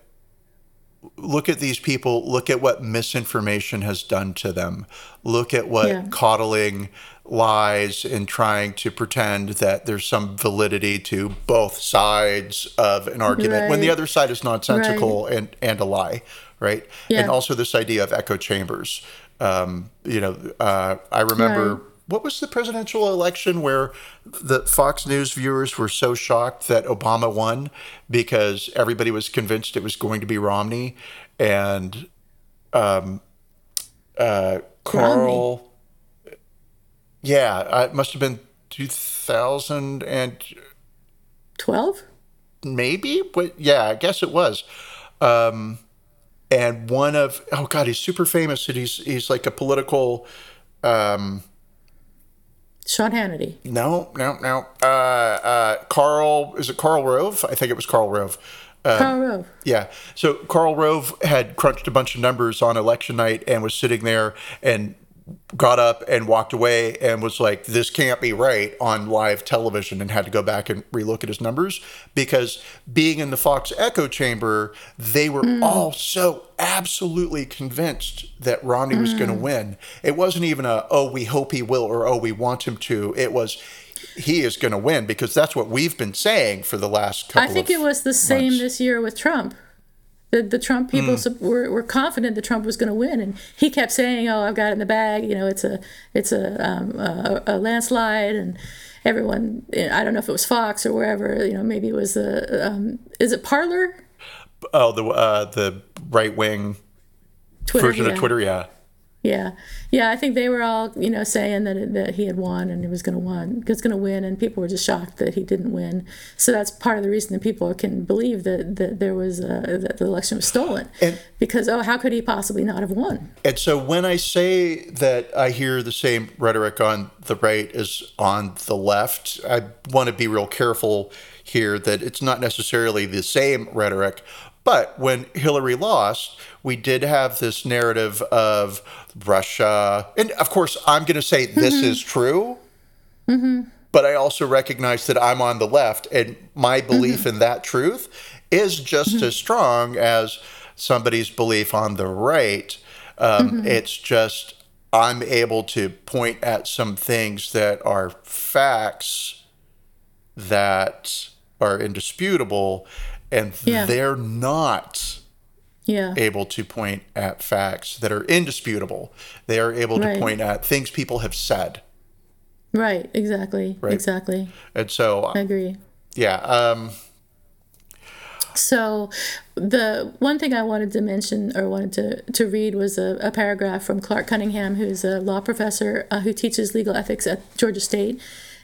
look at these people, look at what misinformation has done to them. Look at what yeah. coddling lies and trying to pretend that there's some validity to both sides of an argument right. when the other side is nonsensical right. and, and a lie, right? Yeah. And also this idea of echo chambers. Um, you know, uh, I remember. Right. What was the presidential election where the Fox News viewers were so shocked that Obama won because everybody was convinced it was going to be Romney and um, uh, Carl Romney. Yeah, uh, it must have been 2012? Maybe, but yeah, I guess it was. Um, and one of oh god, he's super famous. And he's he's like a political. Um, Sean Hannity. No, no, no. Uh, uh, Karl is it Karl Rove? I think it was Karl Rove. Um, Karl Rove. Yeah. So Karl Rove had crunched a bunch of numbers on election night and was sitting there and got up and walked away and was like, this can't be right on live television and had to go back and relook at his numbers because being in the Fox echo chamber, they were mm. all so absolutely convinced that Romney mm. was going to win. It wasn't even a, oh, we hope he will or oh, we want him to. It was, he is going to win because that's what we've been saying for the last couple I think it was the months. same this year with Trump. The, the Trump people mm. were, were confident that Trump was going to win, and he kept saying, "Oh, I've got it in the bag. You know, it's a it's a um, a, a, landslide." And everyone, I don't know if it was Fox or wherever. You know, maybe it was the um, is it Parler? Oh, the uh, the right wing version yeah. of Twitter, yeah. Yeah, yeah. I think they were all, you know, saying that that he had won and he was going to win, was going to win, and people were just shocked that he didn't win. So that's part of the reason that people can believe that that there was a, that the election was stolen, and, because oh, how could he possibly not have won? And so when I say that I hear the same rhetoric on the right as on the left, I want to be real careful here that it's not necessarily the same rhetoric. But when Hillary lost, we did have this narrative of Russia. And of course, I'm going to say this mm-hmm. is true. Mm-hmm. But I also recognize that I'm on the left, and my belief mm-hmm. in that truth is just mm-hmm. as strong as somebody's belief on the right. Um, mm-hmm. it's just I'm able to point at some things that are facts that are indisputable, and yeah. they're not yeah. able to point at facts that are indisputable. They are able right. to point at things people have said. Right, exactly. Right. Exactly. And so I agree. Yeah. Um, so, the one thing I wanted to mention or wanted to, to read was a, a paragraph from Clark Cunningham, who's a law professor uh, who teaches legal ethics at Georgia State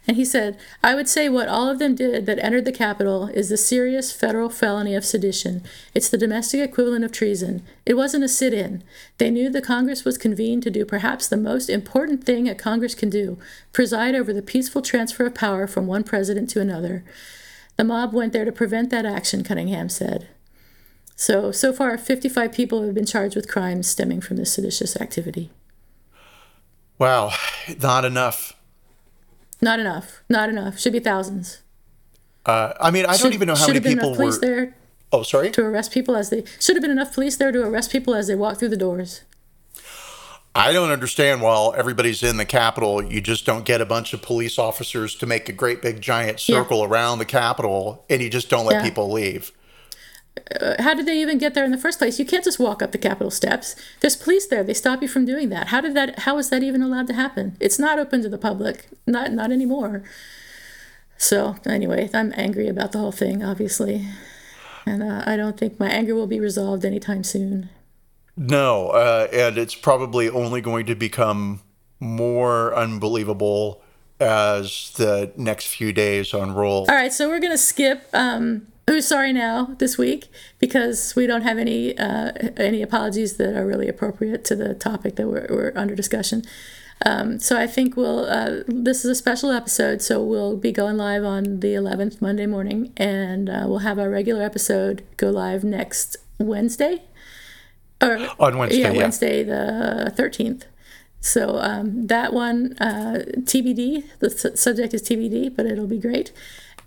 And he said, I would say what all of them did that entered the Capitol is the serious federal felony of sedition. It's the domestic equivalent of treason. It wasn't a sit in. They knew the Congress was convened to do perhaps the most important thing a Congress can do preside over the peaceful transfer of power from one president to another. The mob went there to prevent that action, Cunningham said. So, so far, 55 people have been charged with crimes stemming from this seditious activity. Wow, not enough. Not enough. Not enough. Should be thousands. Uh, I mean, I should, don't even know how many people enough police were. there Oh, sorry. to arrest people as they should have been enough police there to arrest people as they walk through the doors. I don't understand. While everybody's in the Capitol, you just don't get a bunch of police officers to make a great big giant circle yeah. around the Capitol, and you just don't let yeah. people leave. Uh, how did they even get there in the first place? You can't just walk up the Capitol steps. There's police there. They stop you from doing that. How did that? How is that even allowed to happen? It's not open to the public. Not not anymore. So anyway, I'm angry about the whole thing, obviously, and uh, I don't think my anger will be resolved anytime soon. No, uh, and it's probably only going to become more unbelievable as the next few days unroll. All right, so we're gonna skip. Um, Who's sorry now this week because we don't have any uh, any apologies that are really appropriate to the topic that we're, we're under discussion. Um, so I think we'll. Uh, this is a special episode, so we'll be going live on the 11th Monday morning, and uh, we'll have our regular episode go live next Wednesday. Or on Wednesday, yeah, yeah. Wednesday the 13th. So um, that one uh, TBD. The subject is TBD, but it'll be great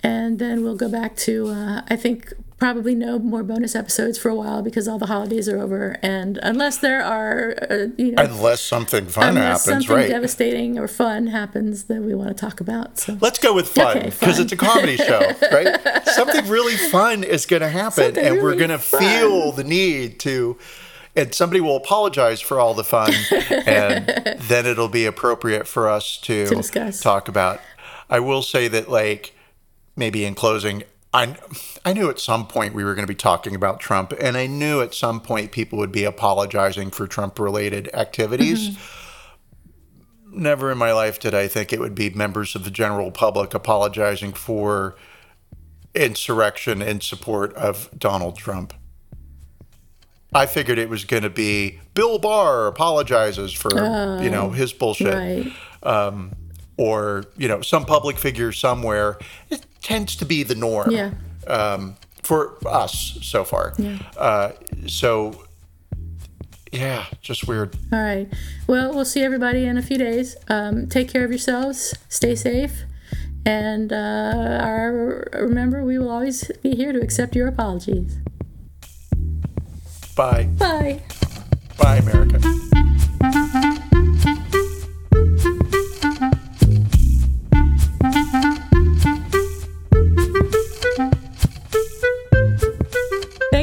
and then we'll go back to uh, I think probably no more bonus episodes for a while because all the holidays are over, and unless there are uh, you know unless something fun unless happens, something right? Devastating or fun happens that we want to talk about. So let's go with fun because okay, it's a comedy show, right? something really fun is going to happen, something and really we're going to feel the need to and somebody will apologize for all the fun, and then it'll be appropriate for us to, to discuss. talk about. I will say that, like, maybe in closing, I, I knew at some point we were going to be talking about Trump, and I knew at some point people would be apologizing for Trump related activities. Mm-hmm. Never in my life did I think it would be members of the general public apologizing for insurrection in support of Donald Trump. I figured it was going to be Bill Barr apologizes for oh, you know his bullshit. Right. Um, or you know some public figure somewhere. It tends to be the norm. Yeah. Um, for us so far. Yeah. Uh, so yeah, just weird. All right. Well, we'll see everybody in a few days. Um, take care of yourselves. Stay safe. And uh, our, remember, we will always be here to accept your apologies. Bye. Bye. Bye, America.